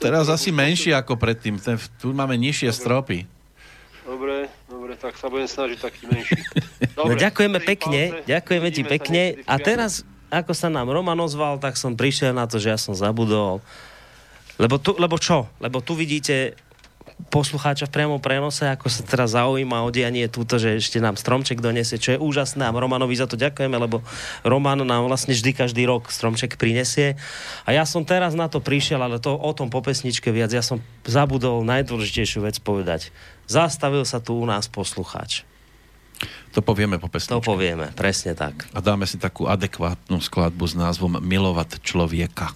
Teraz asi menší ako predtým. Ten, tu máme nižšie dobre. stropy. Dobre, dobre, tak sa budem snažiť taký menší. Dobre, no ďakujeme pekne, palce, ďakujeme ti pekne. A teraz, ako sa nám Roman ozval, tak som prišiel na to, že ja som zabudol. Lebo, tu, lebo čo? Lebo tu vidíte poslucháča v priamom prenose, ako sa teraz zaujíma o dianie túto, že ešte nám stromček donesie, čo je úžasné a Romanovi za to ďakujeme, lebo Roman nám vlastne vždy každý rok stromček prinesie. A ja som teraz na to prišiel, ale to o tom po pesničke viac. Ja som zabudol najdôležitejšiu vec povedať. Zastavil sa tu u nás poslucháč. To povieme po pesničke. To povieme, presne tak. A dáme si takú adekvátnu skladbu s názvom Milovať človeka.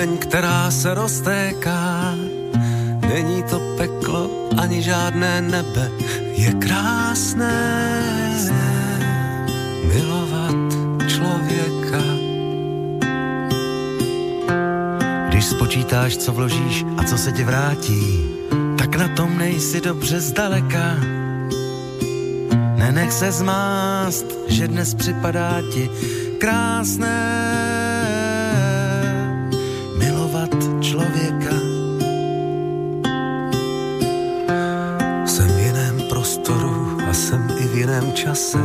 Povodeň, která se roztéká. Není to peklo ani žádné nebe. Je krásné milovat člověka. Když spočítáš, co vložíš a co se ti vrátí, tak na tom nejsi dobře zdaleka. Nenech se zmást, že dnes připadá ti krásné čase.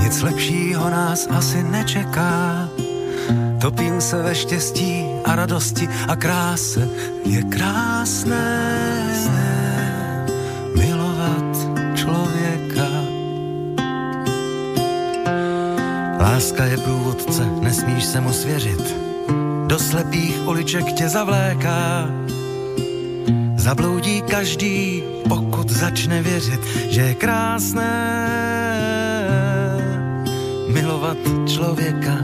Nic lepšího nás asi nečeká. Topím se ve štěstí a radosti a kráse. Je krásné milovat člověka. Láska je průvodce, nesmíš se mu svěřit. Do slepých uliček tě zavléká. Zabloudí každý, pokud začne věřit, že je krásné milovat člověka.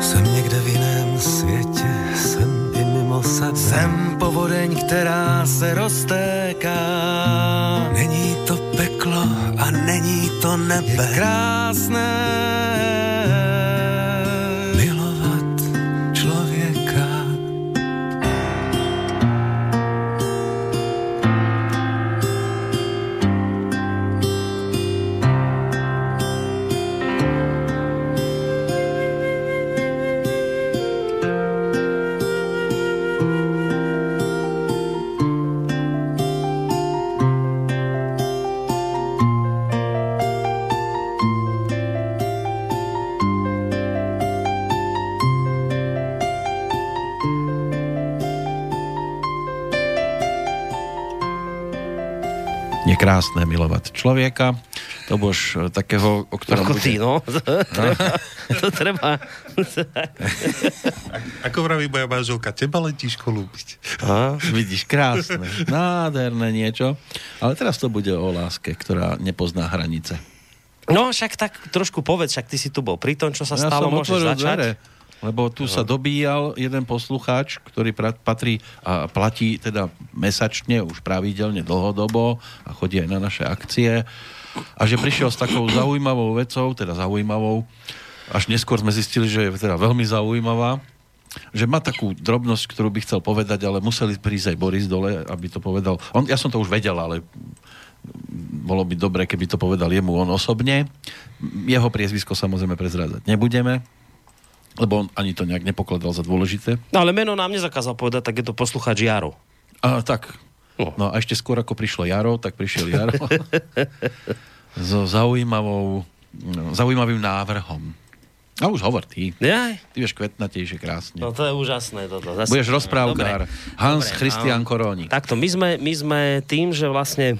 Jsem někde v jiném světě, jsem i mimo sebe. Jsem povodeň, která se roztéká. Není to peklo a není to nebe. Je krásné krásne milovať človeka. To bož e, takého, o ktorom Ako bude... ty, no. To treba, to treba. Ako vraví moja manželka, teba letí školu ľúbiť. A? Vidíš, krásne, nádherné niečo. Ale teraz to bude o láske, ktorá nepozná hranice. No však tak trošku povedz, však ty si tu bol pri tom, čo sa Ja stalo, môžeš začať. dvere, lebo tu sa dobíjal jeden poslucháč, ktorý patrí a platí teda mesačne, už pravidelne dlhodobo a chodí aj na naše akcie. A že prišiel s takou zaujímavou vecou, teda zaujímavou, až neskôr sme zistili, že je teda veľmi zaujímavá, že má takú drobnosť, ktorú by chcel povedať, ale museli prísť aj Boris dole, aby to povedal. On, ja som to už vedel, ale bolo by dobre, keby to povedal jemu on osobne. Jeho priezvisko samozrejme prezrádzať nebudeme, lebo on ani to nejak nepokladal za dôležité. No ale meno nám nezakázal povedať, tak je to poslucháč Jaro. A tak. No. No a ešte skôr ako prišlo Jaro, tak prišiel Jaro so zaujímavou, no, zaujímavým návrhom. A už hovor ty. Jaj, Ty vieš kvetnatejšie krásne. no to je úžasné toto. Zase, Budeš rozprávkár. Dobre, Hans dobre, Christian áno. Korónik. Takto, my sme, my sme tým, že vlastne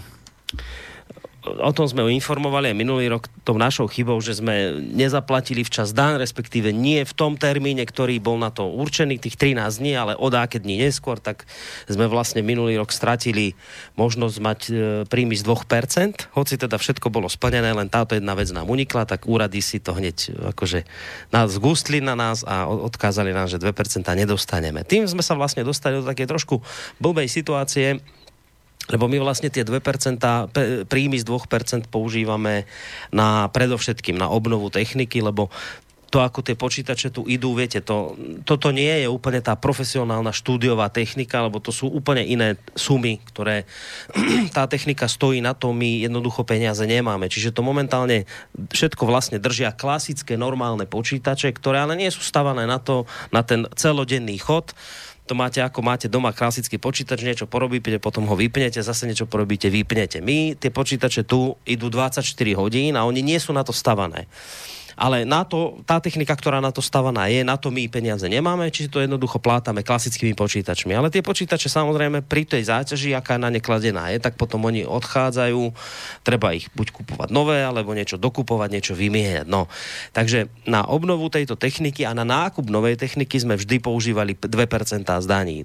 o tom sme informovali aj minulý rok tou našou chybou, že sme nezaplatili včas dan, respektíve nie v tom termíne, ktorý bol na to určený, tých 13 dní, ale o dáke dní neskôr, tak sme vlastne minulý rok stratili možnosť mať e, príjmy z 2%, hoci teda všetko bolo splnené, len táto jedna vec nám unikla, tak úrady si to hneď e, akože nás zgustli na nás a odkázali nám, že 2% nedostaneme. Tým sme sa vlastne dostali do takej trošku blbej situácie, lebo my vlastne tie 2%, pe- príjmy z 2% používame na predovšetkým na obnovu techniky, lebo to, ako tie počítače tu idú, viete, to, toto nie je úplne tá profesionálna štúdiová technika, lebo to sú úplne iné sumy, ktoré tá technika stojí na to, my jednoducho peniaze nemáme. Čiže to momentálne všetko vlastne držia klasické normálne počítače, ktoré ale nie sú stavané na to, na ten celodenný chod, to máte ako máte doma klasický počítač, niečo porobíte, potom ho vypnete, zase niečo porobíte, vypnete. My tie počítače tu idú 24 hodín a oni nie sú na to stavané. Ale na to, tá technika, ktorá na to stavaná je, na to my peniaze nemáme, či to jednoducho plátame klasickými počítačmi. Ale tie počítače samozrejme pri tej záťaži, aká na ne kladená je, tak potom oni odchádzajú, treba ich buď kupovať nové, alebo niečo dokupovať, niečo vymieňať. No. Takže na obnovu tejto techniky a na nákup novej techniky sme vždy používali 2% z daní.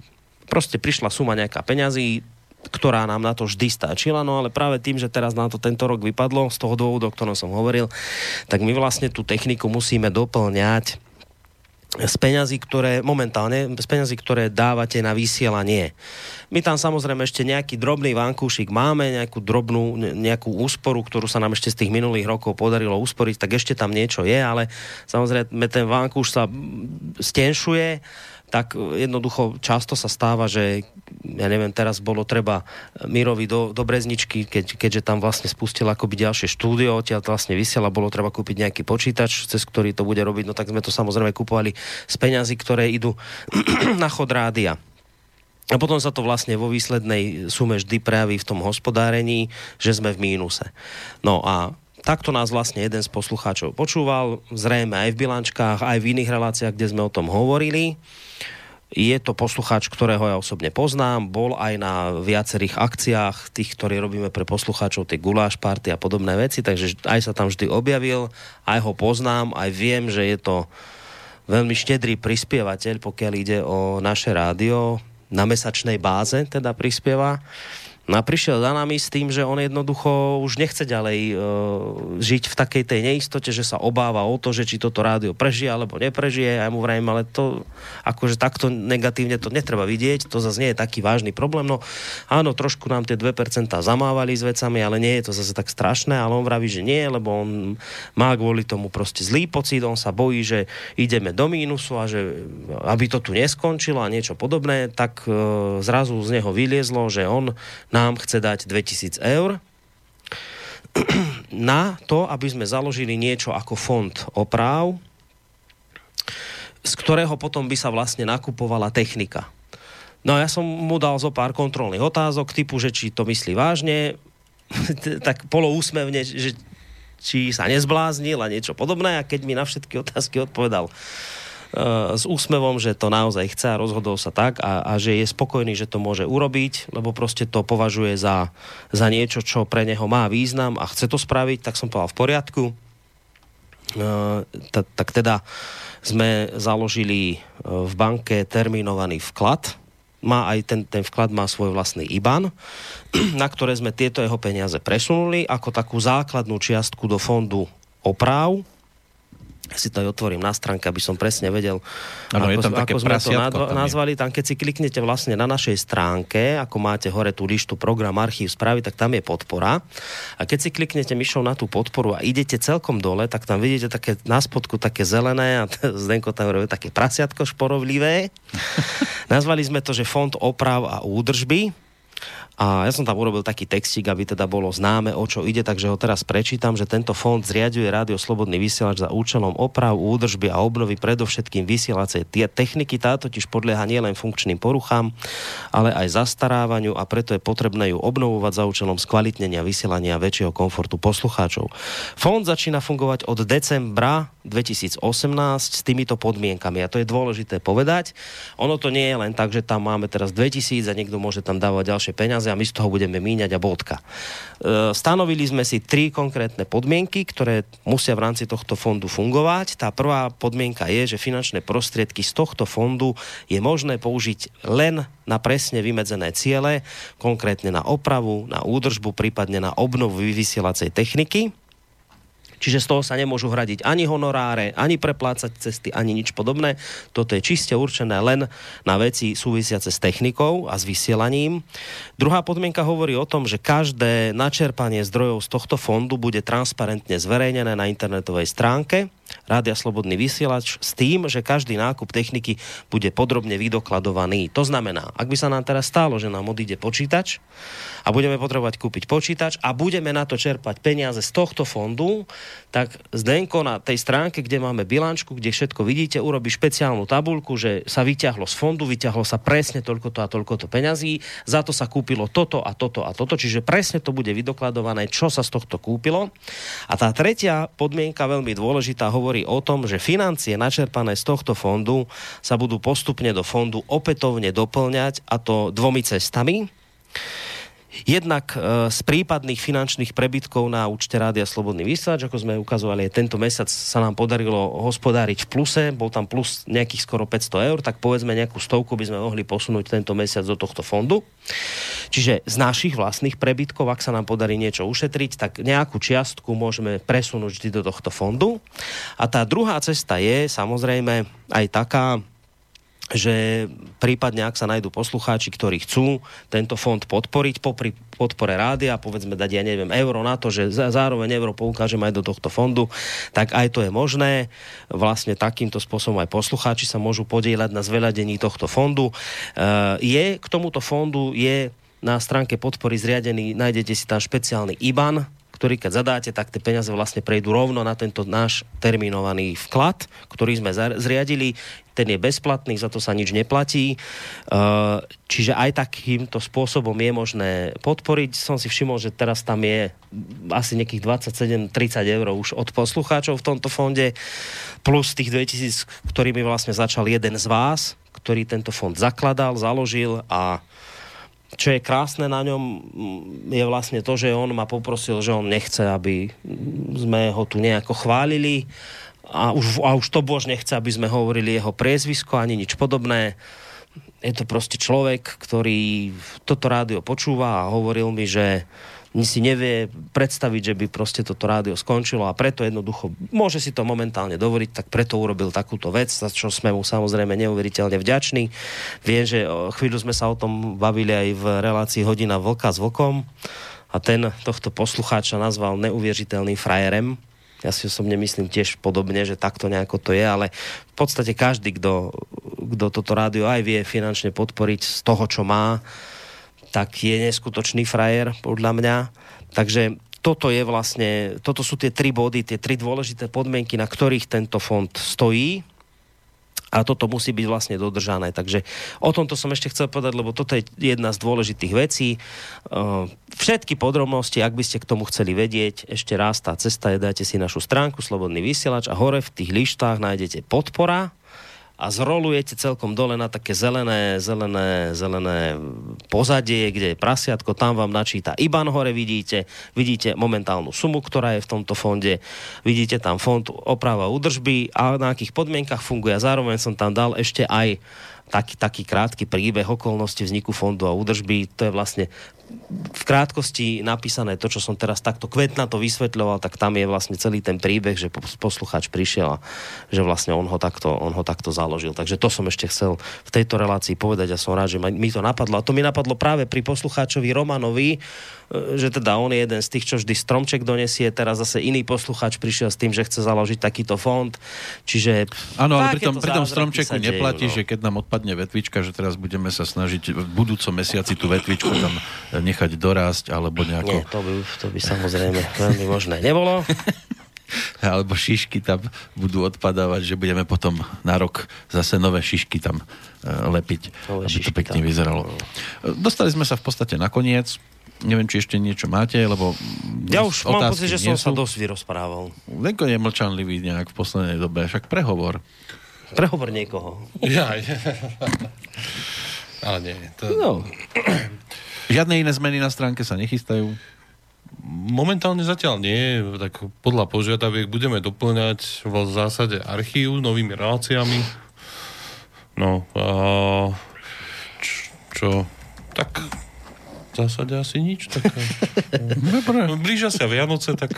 Proste prišla suma nejaká peňazí, ktorá nám na to vždy stačila, no ale práve tým, že teraz na to tento rok vypadlo, z toho dôvodu, o ktorom som hovoril, tak my vlastne tú techniku musíme doplňať z peňazí, ktoré momentálne, z peňazí, ktoré dávate na vysielanie. My tam samozrejme ešte nejaký drobný vankúšik máme, nejakú drobnú, nejakú úsporu, ktorú sa nám ešte z tých minulých rokov podarilo usporiť, tak ešte tam niečo je, ale samozrejme ten vankúš sa stenšuje tak jednoducho často sa stáva, že ja neviem, teraz bolo treba Mirovi do, do Brezničky, keď, keďže tam vlastne spustil akoby ďalšie štúdio, odtiaľ vlastne vysiela, bolo treba kúpiť nejaký počítač, cez ktorý to bude robiť, no tak sme to samozrejme kupovali z peňazí, ktoré idú na chod rádia. A potom sa to vlastne vo výslednej sume vždy prejaví v tom hospodárení, že sme v mínuse. No a takto nás vlastne jeden z poslucháčov počúval, zrejme aj v bilančkách, aj v iných reláciách, kde sme o tom hovorili. Je to poslucháč, ktorého ja osobne poznám, bol aj na viacerých akciách, tých, ktorí robíme pre poslucháčov, tie guláš party a podobné veci, takže aj sa tam vždy objavil, aj ho poznám, aj viem, že je to veľmi štedrý prispievateľ, pokiaľ ide o naše rádio, na mesačnej báze teda prispieva. No a prišiel za nami s tým, že on jednoducho už nechce ďalej e, žiť v takej tej neistote, že sa obáva o to, že či toto rádio prežije alebo neprežije. Ja mu vrajím, ale to akože takto negatívne to netreba vidieť, to zase nie je taký vážny problém. No áno, trošku nám tie 2% zamávali s vecami, ale nie je to zase tak strašné, ale on vraví, že nie, lebo on má kvôli tomu proste zlý pocit, on sa bojí, že ideme do mínusu a že aby to tu neskončilo a niečo podobné, tak e, zrazu z neho vyliezlo, že on na nám chce dať 2000 eur na to, aby sme založili niečo ako fond oprav, z ktorého potom by sa vlastne nakupovala technika. No a ja som mu dal zo pár kontrolných otázok typu, že či to myslí vážne, tak poloúsmevne, že či sa nezbláznil a niečo podobné a keď mi na všetky otázky odpovedal s úsmevom, že to naozaj chce a rozhodol sa tak a, a že je spokojný, že to môže urobiť, lebo proste to považuje za, za niečo, čo pre neho má význam a chce to spraviť, tak som povedal v poriadku. Uh, tak teda sme založili eh, v banke terminovaný vklad, má aj ten, ten vklad má svoj vlastný IBAN, na ktoré sme tieto jeho peniaze presunuli ako takú základnú čiastku do fondu oprav, si to aj otvorím na stránke, aby som presne vedel, ano, ako, je tam také ako sme to nadva- nazvali. Tam, keď si kliknete vlastne na našej stránke, ako máte hore tú lištu program archív správy, tak tam je podpora. A keď si kliknete myšou na tú podporu a idete celkom dole, tak tam vidíte také na spodku také zelené a Zdenko tam robí také prasiatko šporovlivé. Nazvali sme to, že Fond oprav a údržby a ja som tam urobil taký textík, aby teda bolo známe, o čo ide, takže ho teraz prečítam, že tento fond zriaduje Rádio Slobodný vysielač za účelom oprav, údržby a obnovy predovšetkým vysielacej techniky. Tá totiž podlieha nielen funkčným poruchám, ale aj zastarávaniu a preto je potrebné ju obnovovať za účelom skvalitnenia vysielania a väčšieho komfortu poslucháčov. Fond začína fungovať od decembra 2018 s týmito podmienkami a to je dôležité povedať. Ono to nie je len tak, že tam máme teraz 2000 a niekto môže tam dávať ďalšie peniaze a my z toho budeme míňať a bodka. E, stanovili sme si tri konkrétne podmienky, ktoré musia v rámci tohto fondu fungovať. Tá prvá podmienka je, že finančné prostriedky z tohto fondu je možné použiť len na presne vymedzené ciele, konkrétne na opravu, na údržbu, prípadne na obnovu vysielacej techniky. Čiže z toho sa nemôžu hradiť ani honoráre, ani preplácať cesty, ani nič podobné. Toto je čiste určené len na veci súvisiace s technikou a s vysielaním. Druhá podmienka hovorí o tom, že každé načerpanie zdrojov z tohto fondu bude transparentne zverejnené na internetovej stránke Rádia Slobodný vysielač s tým, že každý nákup techniky bude podrobne vydokladovaný. To znamená, ak by sa nám teraz stalo, že nám odíde počítač a budeme potrebovať kúpiť počítač a budeme na to čerpať peniaze z tohto fondu, tak Zdenko na tej stránke, kde máme bilančku, kde všetko vidíte, urobí špeciálnu tabulku, že sa vyťahlo z fondu, vyťahlo sa presne toľko to a toľko to peňazí, za to sa kúpilo toto a toto a toto, čiže presne to bude vydokladované, čo sa z tohto kúpilo. A tá tretia podmienka, veľmi dôležitá, hovorí o tom, že financie načerpané z tohto fondu sa budú postupne do fondu opätovne doplňať a to dvomi cestami. Jednak e, z prípadných finančných prebytkov na účte Rádia Slobodný vysielač, ako sme ukazovali, tento mesiac sa nám podarilo hospodáriť v pluse, bol tam plus nejakých skoro 500 eur, tak povedzme nejakú stovku by sme mohli posunúť tento mesiac do tohto fondu. Čiže z našich vlastných prebytkov, ak sa nám podarí niečo ušetriť, tak nejakú čiastku môžeme presunúť vždy do tohto fondu. A tá druhá cesta je samozrejme aj taká, že prípadne, ak sa nájdú poslucháči, ktorí chcú tento fond podporiť, popri podpore rádia, povedzme dať, ja neviem, euro na to, že zároveň euro poukážem aj do tohto fondu, tak aj to je možné. Vlastne takýmto spôsobom aj poslucháči sa môžu podieľať na zveľadení tohto fondu. E, je k tomuto fondu je na stránke podpory zriadený, nájdete si tam špeciálny IBAN, ktorý keď zadáte, tak tie peniaze vlastne prejdú rovno na tento náš terminovaný vklad, ktorý sme zriadili. Ten je bezplatný, za to sa nič neplatí. Uh, čiže aj takýmto spôsobom je možné podporiť. Som si všimol, že teraz tam je asi nejakých 27-30 eur už od poslucháčov v tomto fonde, plus tých 2000, ktorými vlastne začal jeden z vás, ktorý tento fond zakladal, založil a čo je krásne na ňom, je vlastne to, že on ma poprosil, že on nechce, aby sme ho tu nejako chválili a už, a už to bož nechce, aby sme hovorili jeho priezvisko ani nič podobné. Je to proste človek, ktorý toto rádio počúva a hovoril mi, že si nevie predstaviť, že by proste toto rádio skončilo a preto jednoducho môže si to momentálne dovoliť, tak preto urobil takúto vec, za čo sme mu samozrejme neuveriteľne vďační. Viem, že chvíľu sme sa o tom bavili aj v relácii Hodina vlka s vlkom a ten tohto poslucháča nazval neuvěřiteľným frajerem. Ja si osobne myslím tiež podobne, že takto nejako to je, ale v podstate každý, kto, kto toto rádio aj vie finančne podporiť z toho, čo má, tak je neskutočný frajer, podľa mňa. Takže toto je vlastne, toto sú tie tri body, tie tri dôležité podmienky, na ktorých tento fond stojí a toto musí byť vlastne dodržané. Takže o tomto som ešte chcel povedať, lebo toto je jedna z dôležitých vecí. Všetky podrobnosti, ak by ste k tomu chceli vedieť, ešte raz tá cesta je, dajte si našu stránku Slobodný vysielač a hore v tých lištách nájdete podpora a zrolujete celkom dole na také zelené, zelené, zelené pozadie, kde je prasiatko, tam vám načíta IBAN hore vidíte, vidíte momentálnu sumu, ktorá je v tomto fonde, vidíte tam fond oprava údržby a na akých podmienkach funguje. Zároveň som tam dal ešte aj taký, taký krátky príbeh okolnosti vzniku fondu a údržby. To je vlastne v krátkosti napísané to, čo som teraz takto kvetna to vysvetľoval, tak tam je vlastne celý ten príbeh, že poslucháč prišiel a že vlastne on ho takto, on ho takto založil. Takže to som ešte chcel v tejto relácii povedať a som rád, že mi to napadlo. A to mi napadlo práve pri poslucháčovi Romanovi, e, že teda on je jeden z tých, čo vždy stromček donesie, teraz zase iný poslucháč prišiel s tým, že chce založiť takýto fond. Čiže... Áno, ale pri tom, pri tom stromčeku neplatí, no. že keď nám odpadne vetvička, že teraz budeme sa snažiť v budúcom mesiaci tú vetvičku tam nechať dorásť, alebo nejako... Nie, to by, to by samozrejme veľmi možné nebolo. alebo šišky tam budú odpadávať, že budeme potom na rok zase nové šišky tam uh, lepiť, nové aby to pekne tam. vyzeralo. Dostali sme sa v podstate na koniec. Neviem, či ešte niečo máte, lebo... Ja už mám pocit, že som sú. sa dosť vyrozprával. Lenko je mlčanlivý nejak v poslednej dobe, však prehovor. Prehovor niekoho. Ja, ja. Ale nie. To... No. Žiadne iné zmeny na stránke sa nechystajú? Momentálne zatiaľ nie, tak podľa požiadaviek budeme doplňať v zásade archív novými reláciami. No, a čo, čo tak v zásade asi nič. Tak, no, blížia sa Vianoce, tak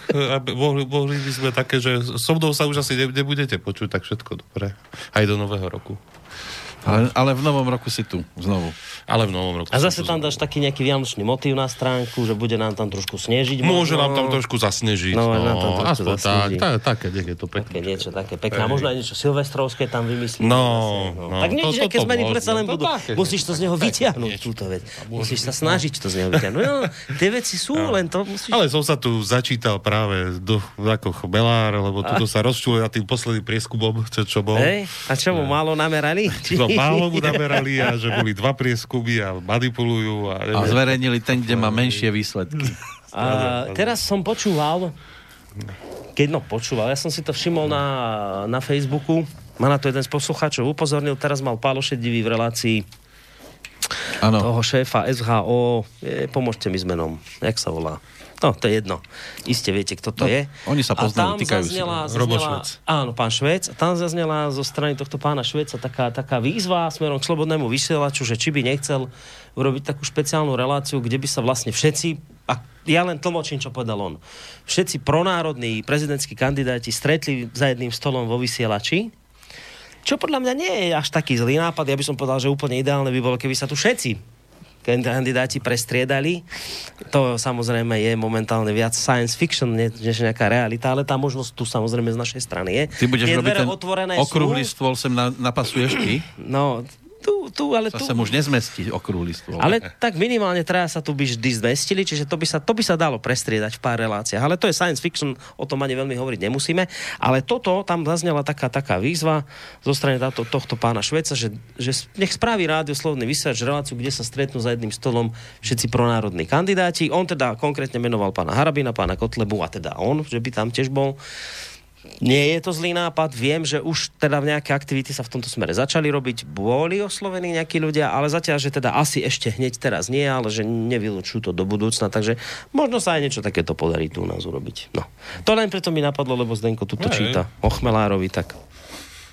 mohli, mohli by sme také, že so mnou sa už asi nebudete počuť, tak všetko dobre. Aj do nového roku. Ale, ale v novom roku si tu, znovu. Ale v novom roku. A zase tam dáš taký nejaký vianočný motív na stránku, že bude nám tam trošku snežiť. Môže možno. nám tam trošku zasnežiť. No, no nám tam trošku aspoň zasnežiť. tak, tak, také, je to pekné. Také niečo také pekné. A možno aj niečo silvestrovské tam vymyslíš. No, no, no. Tak to, to, zmeny predsa len budú. Musíš to z neho vyťahnuť, túto vec. Musíš sa snažiť to z neho vyťahnuť. No, tie veci sú, len to musíš... Ale som sa tu začítal práve do, ako chmelár, lebo tu sa rozčulil na tým posledným prieskubom, čo bol. A čo mu málo namerali? No, málo mu preberali a že boli dva prieskumy a manipulujú. A, a zverejnili ten, kde má menšie výsledky. A teraz som počúval, keď no počúval, ja som si to všimol na, na Facebooku, ma na to jeden z poslucháčov upozornil, teraz mal Pálo Šedivý v relácii ano. toho šéfa SHO, je, pomôžte mi s menom, jak sa volá? No, to je jedno. Iste viete, kto to No, je. oni sa A poznajú, tam týkajú si. zaznela, Robo zaznela, Švec. Áno, pán Švec. A tam zaznela zo strany tohto pána Šveca taká, taká výzva smerom k slobodnému vysielaču, že či by nechcel urobiť takú špeciálnu reláciu, kde by sa vlastne všetci, a ja len tlmočím, čo povedal on, všetci pronárodní prezidentskí kandidáti stretli za jedným stolom vo vysielači, čo podľa mňa nie je až taký zlý nápad. Ja by som povedal, že úplne ideálne by bolo, keby sa tu všetci kandidáti prestriedali. To samozrejme je momentálne viac science fiction, ne- než nejaká realita, ale tá možnosť tu samozrejme z našej strany je. Ty budeš Tie robiť ten otvorené okrúhly stôl, sem na, napasuješ ty? No, tu, tu, ale tu... Sa už nezmestí okrúhly stôl. Ale tak minimálne traja sa tu by vždy zmestili, čiže to by, sa, to by sa dalo prestriedať v pár reláciách. Ale to je science fiction, o tom ani veľmi hovoriť nemusíme. Ale toto, tam zaznela taká, taká výzva zo strany táto, tohto pána Šveca, že, že nech spraví rádioslovný vysielač reláciu, kde sa stretnú za jedným stolom všetci pronárodní kandidáti. On teda konkrétne menoval pána Harabina, pána Kotlebu a teda on, že by tam tiež bol. Nie je to zlý nápad, viem, že už teda v nejaké aktivity sa v tomto smere začali robiť, boli oslovení nejakí ľudia, ale zatiaľ, že teda asi ešte hneď teraz nie, ale že nevylučujú to do budúcna, takže možno sa aj niečo takéto podarí tu u nás urobiť. No. To len preto mi napadlo, lebo Zdenko tuto Hej. číta o Chmelárovi, tak...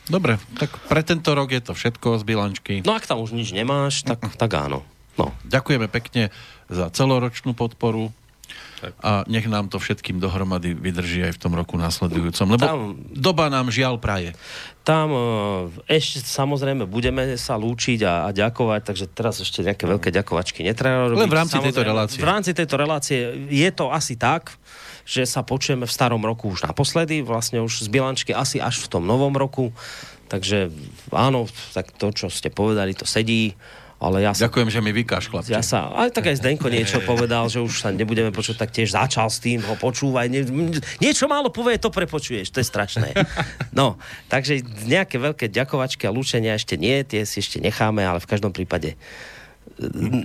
Dobre, tak pre tento rok je to všetko z bilančky. No ak tam už nič nemáš, tak, tak áno. No. Ďakujeme pekne za celoročnú podporu a nech nám to všetkým dohromady vydrží aj v tom roku následujúcom, lebo Tam- doba nám žiaľ praje. Tam e, ešte samozrejme budeme sa lúčiť a, a ďakovať, takže teraz ešte nejaké veľké ďakovačky netreba robiť. Len v rámci tejto relácie. V rámci tejto relácie je to asi tak, že sa počujeme v starom roku už naposledy, vlastne už z bilančky asi až v tom novom roku. Takže áno, tak to, čo ste povedali, to sedí. Ale ja sa Ďakujem, že mi vykáš, chlapče. ja sa, ale tak aj Zdenko niečo povedal, že už sa nebudeme počuť, tak tiež začal s tým, ho počúvaj. Nie, niečo málo povie, to prepočuješ, to je strašné. No, takže nejaké veľké ďakovačky a lúčenia ešte nie, tie si ešte necháme, ale v každom prípade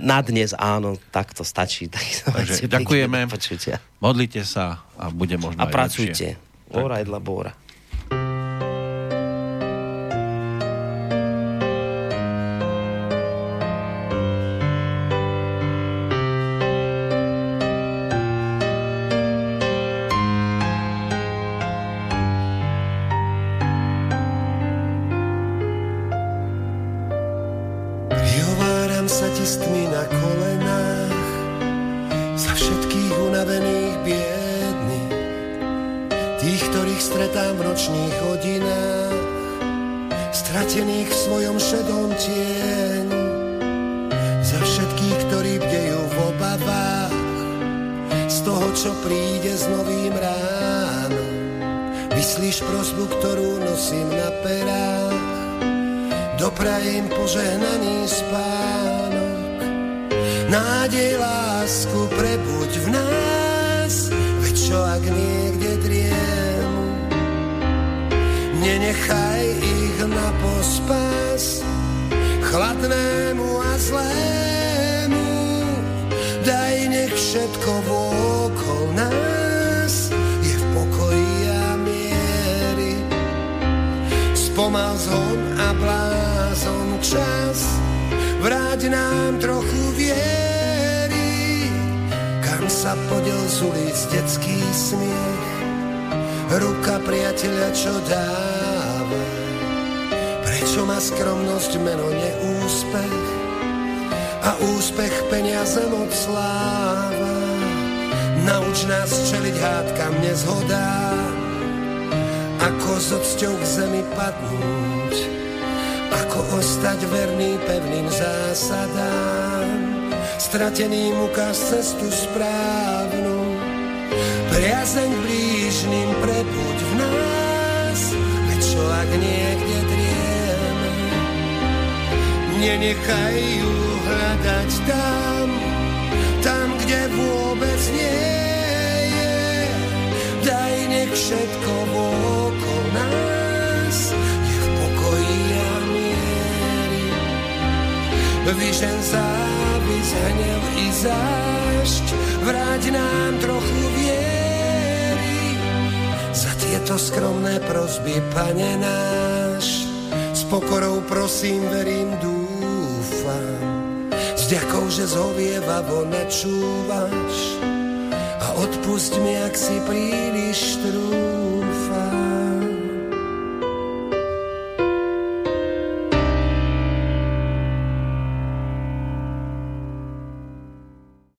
na dnes áno, tak to stačí. Tak Takže ďakujeme. Počutia. Modlite sa a bude možno A pracujte. lepšie. Bora jedla bora. Nenechaj ich na pospas, chladnému a zlému. Daj nech všetko vôkol nás je v pokoji a miery. Spomal zhon a blázon čas, vráť nám trochu viery, kam sa podel z ulic detský smiech, ruka priateľa, čo dáva. Prečo má skromnosť meno neúspech. A úspech peniaze moc sláva? Nauč nás čeliť hádkam nezhodám, ako s odsťou k zemi padnúť, ako ostať verný pevným zásadám, strateným ukáž cestu správnu, priazeň blížnym prebuď v nás, veď čo ak niekde drieme, nenechaj ju hľadať tam, tam, kde vôbec nie je. Daj nech všetko okolo nás je v pokoji a miery. Vyžen závis, hnev i zášť, vráť nám trochu viery. Za tieto skromné prosby, pane náš, s pokorou prosím, verím, dúfam. S jakou že zovievavo načúvaš a odpust mi, ak si príliš trúfaš.